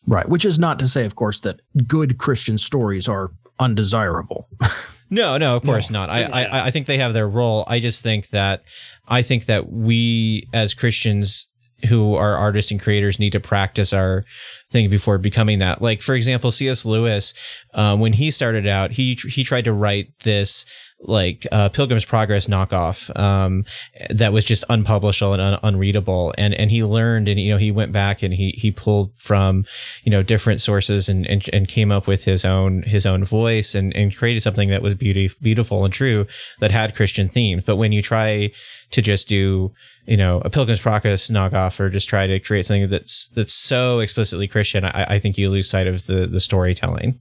Right. Which is not to say, of course, that good Christian stories are undesirable. *laughs* No, no, of course No, not. I. I I think they have their role. I just think that I think that we as Christians who are artists and creators need to practice our thing before becoming that. Like for example, C.S. Lewis, um, when he started out, he he tried to write this like uh, Pilgrim's Progress knockoff um, that was just unpublishable and un- unreadable. And and he learned, and you know, he went back and he he pulled from you know different sources and and, and came up with his own his own voice and and created something that was beauty, beautiful and true that had Christian themes. But when you try to just do you know a Pilgrim's Progress knockoff or just try to create something that's that's so explicitly Christian, I, I think you lose sight of the the storytelling.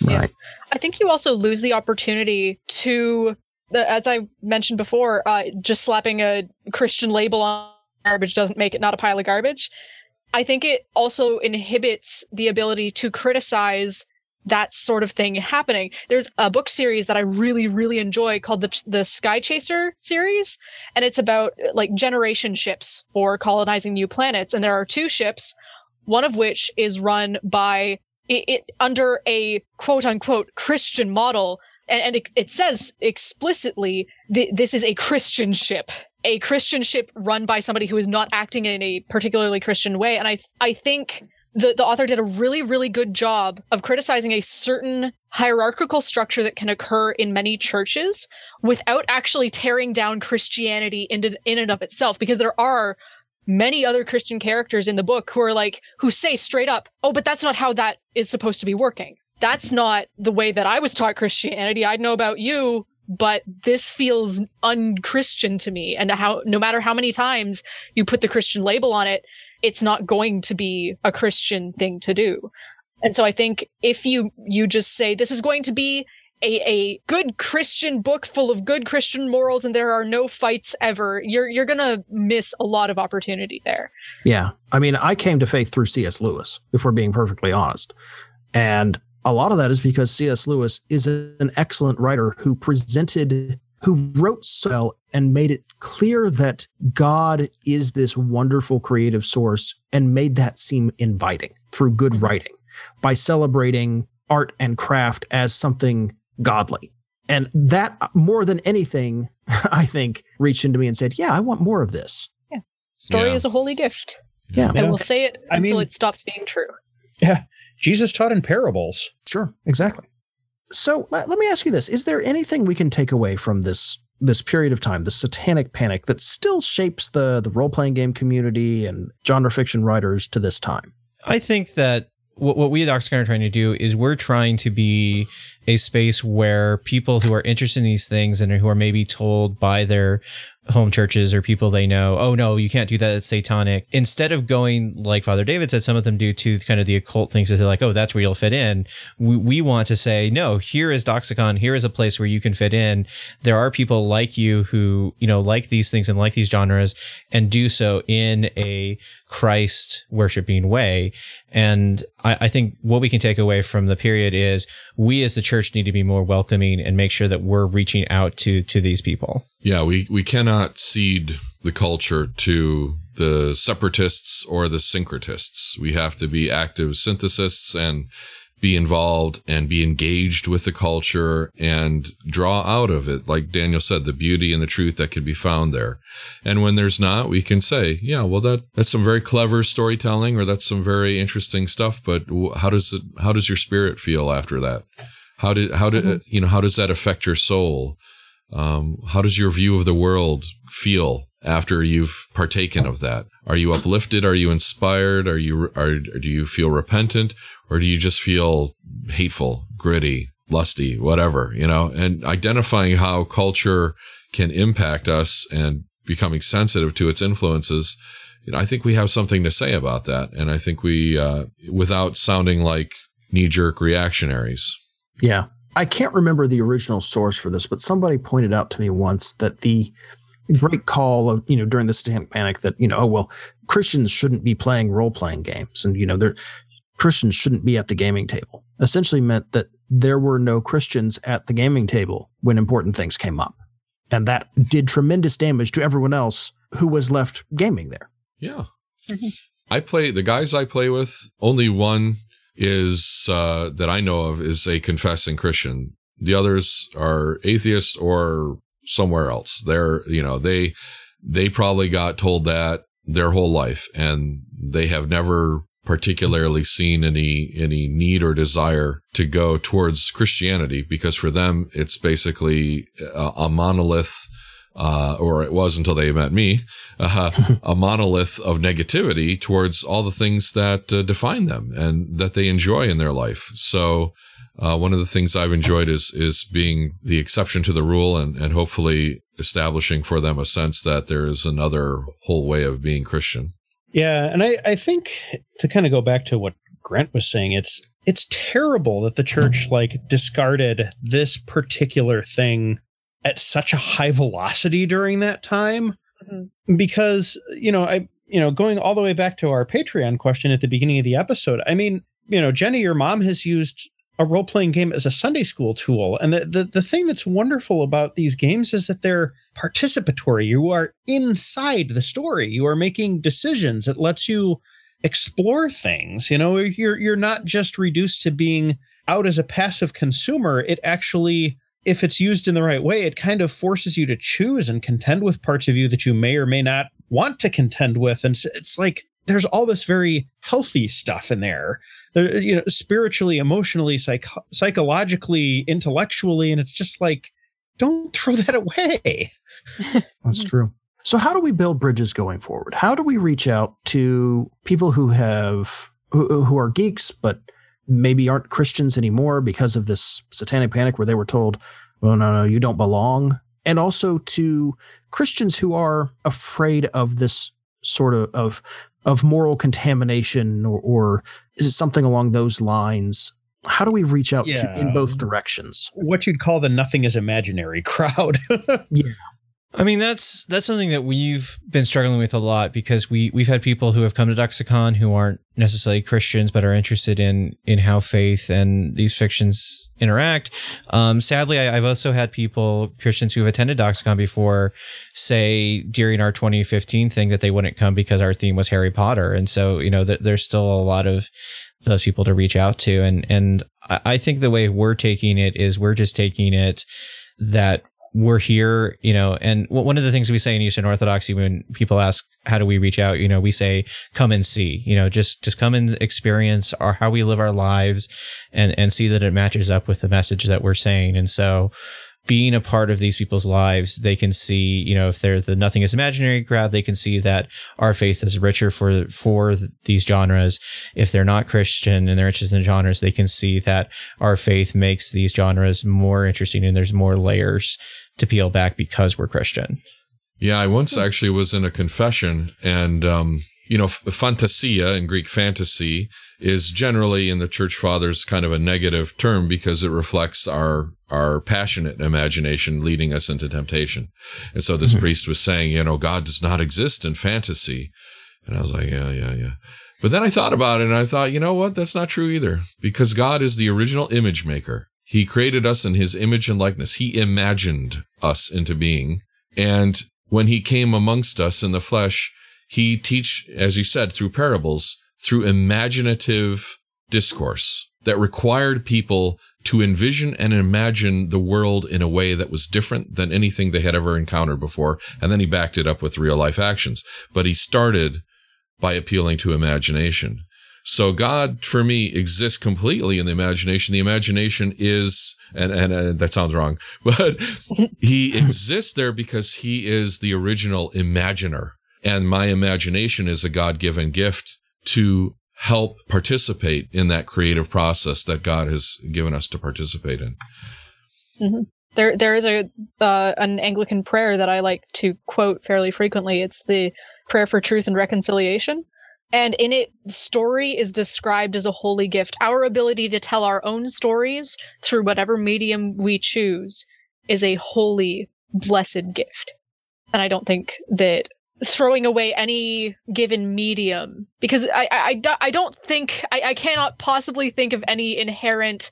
Yeah. Right. I think you also lose the opportunity to, as I mentioned before, uh, just slapping a Christian label on garbage doesn't make it not a pile of garbage. I think it also inhibits the ability to criticize that sort of thing happening. There's a book series that I really, really enjoy called the the Sky Chaser series, and it's about like generation ships for colonizing new planets. And there are two ships, one of which is run by it, it under a quote unquote Christian model. And, and it, it says explicitly th- this is a Christian ship, a Christian ship run by somebody who is not acting in a particularly Christian way. And I I think the, the author did a really, really good job of criticizing a certain hierarchical structure that can occur in many churches without actually tearing down Christianity in, in and of itself, because there are many other Christian characters in the book who are like, who say straight up, oh, but that's not how that is supposed to be working. That's not the way that I was taught Christianity. I know about you, but this feels unchristian to me. And how, no matter how many times you put the Christian label on it, it's not going to be a Christian thing to do. And so I think if you you just say this is going to be a, a good Christian book full of good Christian morals and there are no fights ever, you're you're gonna miss a lot of opportunity there. Yeah. I mean, I came to faith through C.S. Lewis, if we're being perfectly honest. And a lot of that is because C.S. Lewis is an excellent writer who presented, who wrote so well and made it clear that God is this wonderful creative source and made that seem inviting through good writing by celebrating art and craft as something godly. And that, more than anything, *laughs* I think, reached into me and said, Yeah, I want more of this. Yeah. Story Yeah. is a holy gift. Yeah. And Yeah. will say it I until mean- it stops being true. Yeah. Jesus taught in parables. Sure, exactly. So let, let me ask you this: Is there anything we can take away from this this period of time, the Satanic Panic, that still shapes the the role playing game community and genre fiction writers to this time? I think that what, what we at Doxacon are trying to do is we're trying to be a space where people who are interested in these things and who are maybe told by their home churches or people they know, oh no, you can't do that. It's satanic. Instead of going like Father David said, some of them do to kind of the occult things. Is like, oh, that's where you'll fit in. We, we want to say, no, here is Doxacon. Here is a place where you can fit in. There are people like you who, you know, like these things and like these genres and do so in a Christ worshiping way. And I, I, think what we can take away from the period is we as the church need to be more welcoming and make sure that we're reaching out to to these people. Yeah, we, we cannot cede the culture to the separatists or the syncretists. We have to be active synthesists and be involved and be engaged with the culture and draw out of it, like Daniel said, the beauty and the truth that can be found there. And when there's not, we can say, yeah, well, that, that's some very clever storytelling or that's some very interesting stuff. But how does it, how does your spirit feel after that? How did, how did, mm-hmm. you know, how does that affect your soul? Um, how does your view of the world feel after you've partaken of that? Are you uplifted? Are you inspired? Are you, are, do you feel repentant? Or do you just feel hateful, gritty, lusty, whatever, you know, and identifying how culture can impact us and becoming sensitive to its influences. You know, I think we have something to say about that. And I think we, uh, without sounding like knee jerk reactionaries. Yeah. I can't remember the original source for this, but somebody pointed out to me once that the great call of, you know, during the satanic panic that, you know, oh, well, Christians shouldn't be playing role playing games. And, you know, they're, Christians shouldn't be at the gaming table essentially meant that there were no Christians at the gaming table when important things came up. And that did tremendous damage to everyone else who was left gaming there. Yeah. Mm-hmm. I play the guys I play with, only one is uh, that I know of is a confessing Christian. The others are atheists or somewhere else. They're, you know, they they probably got told that their whole life and they have never particularly seen any any need or desire to go towards Christianity because for them it's basically a, a monolith. Uh, or it was until they met me, uh, a monolith of negativity towards all the things that uh, define them and that they enjoy in their life. So, uh, one of the things I've enjoyed is is being the exception to the rule and and hopefully establishing for them a sense that there is another whole way of being Christian. Yeah, and I, I think to kind of go back to what Grant was saying, it's it's terrible that the church *laughs* like discarded this particular thing at such a high velocity during that time mm-hmm. because you know I you know going all the way back to our Patreon question at the beginning of the episode I mean you know Jenny your mom has used a role playing game as a Sunday school tool. And the, the, the thing that's wonderful about these games is that they're participatory. You are inside the story. You are making decisions. It lets you explore things. You know, you're you're not just reduced to being out as a passive consumer. It actually if it's used in the right way, it kind of forces you to choose and contend with parts of you that you may or may not want to contend with. And it's like there's all this very healthy stuff in there, there you know, spiritually, emotionally, psych- psychologically, intellectually, and it's just like, don't *laughs* throw that away. *laughs* That's true. So, how do we build bridges going forward? How do we reach out to people who have who, who are geeks but maybe aren't Christians anymore because of this satanic panic where they were told, "Well, no, no, you don't belong," and also to Christians who are afraid of this sort of of of moral contamination or, or is it something along those lines? How do we reach out yeah. to, in both um, directions? What you'd call the nothing is imaginary *laughs* crowd. yeah. I mean, that's that's something that we've been struggling with a lot because we we've had people who have come to Doxacon who aren't necessarily Christians but are interested in in how faith and these fictions interact. Um, sadly, I, have also had people Christians who have attended Doxacon before say during our 2015 thing that they wouldn't come because our theme was Harry Potter, and so you know th- there's still a lot of those people to reach out to, and and I, I think the way we're taking it is we're just taking it that we're here, you know, and one of the things we say in Eastern Orthodoxy when people ask, how do we reach out? You know, we say, come and see, you know, just, just come and experience our, how we live our lives and, and see that it matches up with the message that we're saying. And so being a part of these people's lives, they can see, you know, if they're the nothing is imaginary crowd, they can see that our faith is richer for for these genres. If they're not Christian and they're interested in genres, they can see that our faith makes these genres more interesting and there's more layers to peel back because we're Christian. Yeah, I once actually was in a confession and um you know, fantasia in Greek fantasy is generally in the church fathers kind of a negative term because it reflects our our passionate imagination leading us into temptation. And so this mm-hmm. priest was saying, you know, God does not exist in fantasy. And I was like, yeah, yeah, yeah. But then I thought about it and I thought, you know what? That's not true either because God is the original image maker. He created us in his image and likeness. He imagined us into being. And when he came amongst us in the flesh, he teach, as he said, through parables, through imaginative discourse that required people to envision and imagine the world in a way that was different than anything they had ever encountered before. And then he backed it up with real life actions. But he started by appealing to imagination. So God, for me, exists completely in the imagination. The imagination is, and, and uh, that sounds wrong, *laughs* but he *laughs* exists there because he is the original imaginer. And my imagination is a God given gift to help participate in that creative process that God has given us to participate in. Mm-hmm. There, there is a uh, an Anglican prayer that I like to quote fairly frequently. It's the prayer for truth and reconciliation, and in it, story is described as a holy gift. Our ability to tell our own stories through whatever medium we choose is a holy, blessed gift. And I don't think that throwing away any given medium because I I, I don't think I, I cannot possibly think of any inherent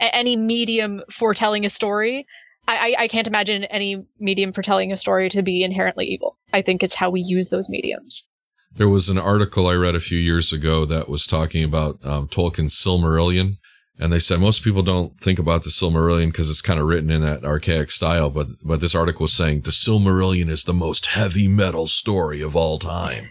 any medium for telling a story. I, I can't imagine any medium for telling a story to be inherently evil. I think it's how we use those mediums. There was an article I read a few years ago that was talking about um, Tolkien's Silmarillion and they said most people don't think about the Silmarillion because it's kind of written in that archaic style, but but this article was saying the Silmarillion is the most heavy metal story of all time.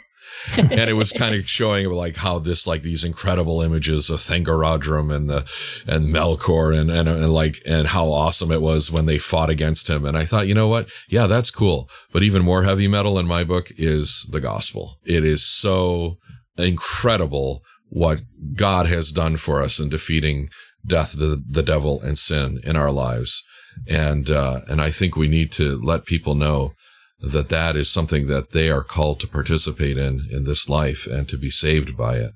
*laughs* and it was kind of showing like how this like these incredible images of Thangorodrim and the and Melkor and, and and like and how awesome it was when they fought against him. And I thought, you know what? Yeah, that's cool. But even more heavy metal in my book is the gospel. It is so incredible what God has done for us in defeating death, the, the devil, and sin in our lives. And uh, and I think we need to let people know that that is something that they are called to participate in in this life and to be saved by it.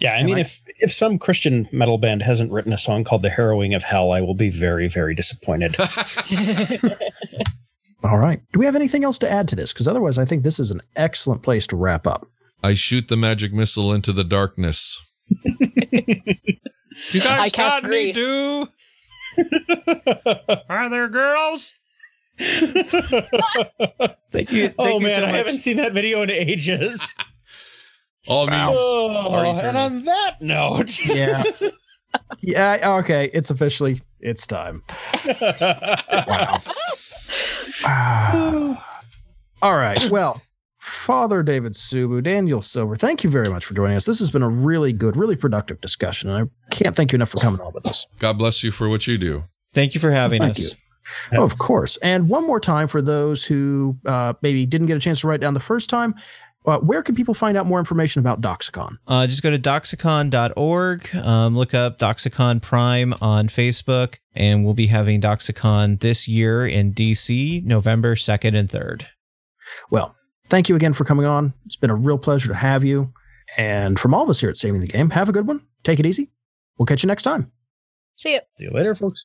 Yeah, I mean, if if some Christian metal band hasn't written a song called "The Harrowing of Hell," I will be very, very disappointed. *laughs* *laughs* All right. Do we have anything else to add to this? Because otherwise, I think this is an excellent place to wrap up. I shoot the magic missile into the darkness. you guys I got me, do? Are *laughs* there girls? *laughs* thank you. Thank oh you man, so I haven't seen that video in ages. *laughs* All memes. Oh, and on that note, yeah, *laughs* yeah. Okay, it's officially it's time. wow. *sighs* all right. Well, Father David Subu, Daniel Silver, thank you very much for joining us. This has been a really good, really productive discussion. And I can't thank you enough for coming on with us. God bless you for what you do. Thank you for having thank us. You. Of course. And one more time for those who uh, maybe didn't get a chance to write down the first time, uh, where can people find out more information about Doxacon? Uh, just go to doxacon.org, um, look up Doxacon Prime on Facebook, and we'll be having Doxacon this year in DC, November 2nd and 3rd. Well, thank you again for coming on. It's been a real pleasure to have you. And from all of us here at Saving the Game, have a good one. Take it easy. We'll catch you next time. See you. See you later, folks.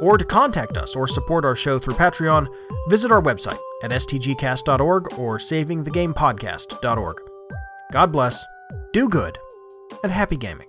or to contact us or support our show through Patreon, visit our website at stgcast.org or savingthegamepodcast.org. God bless, do good, and happy gaming.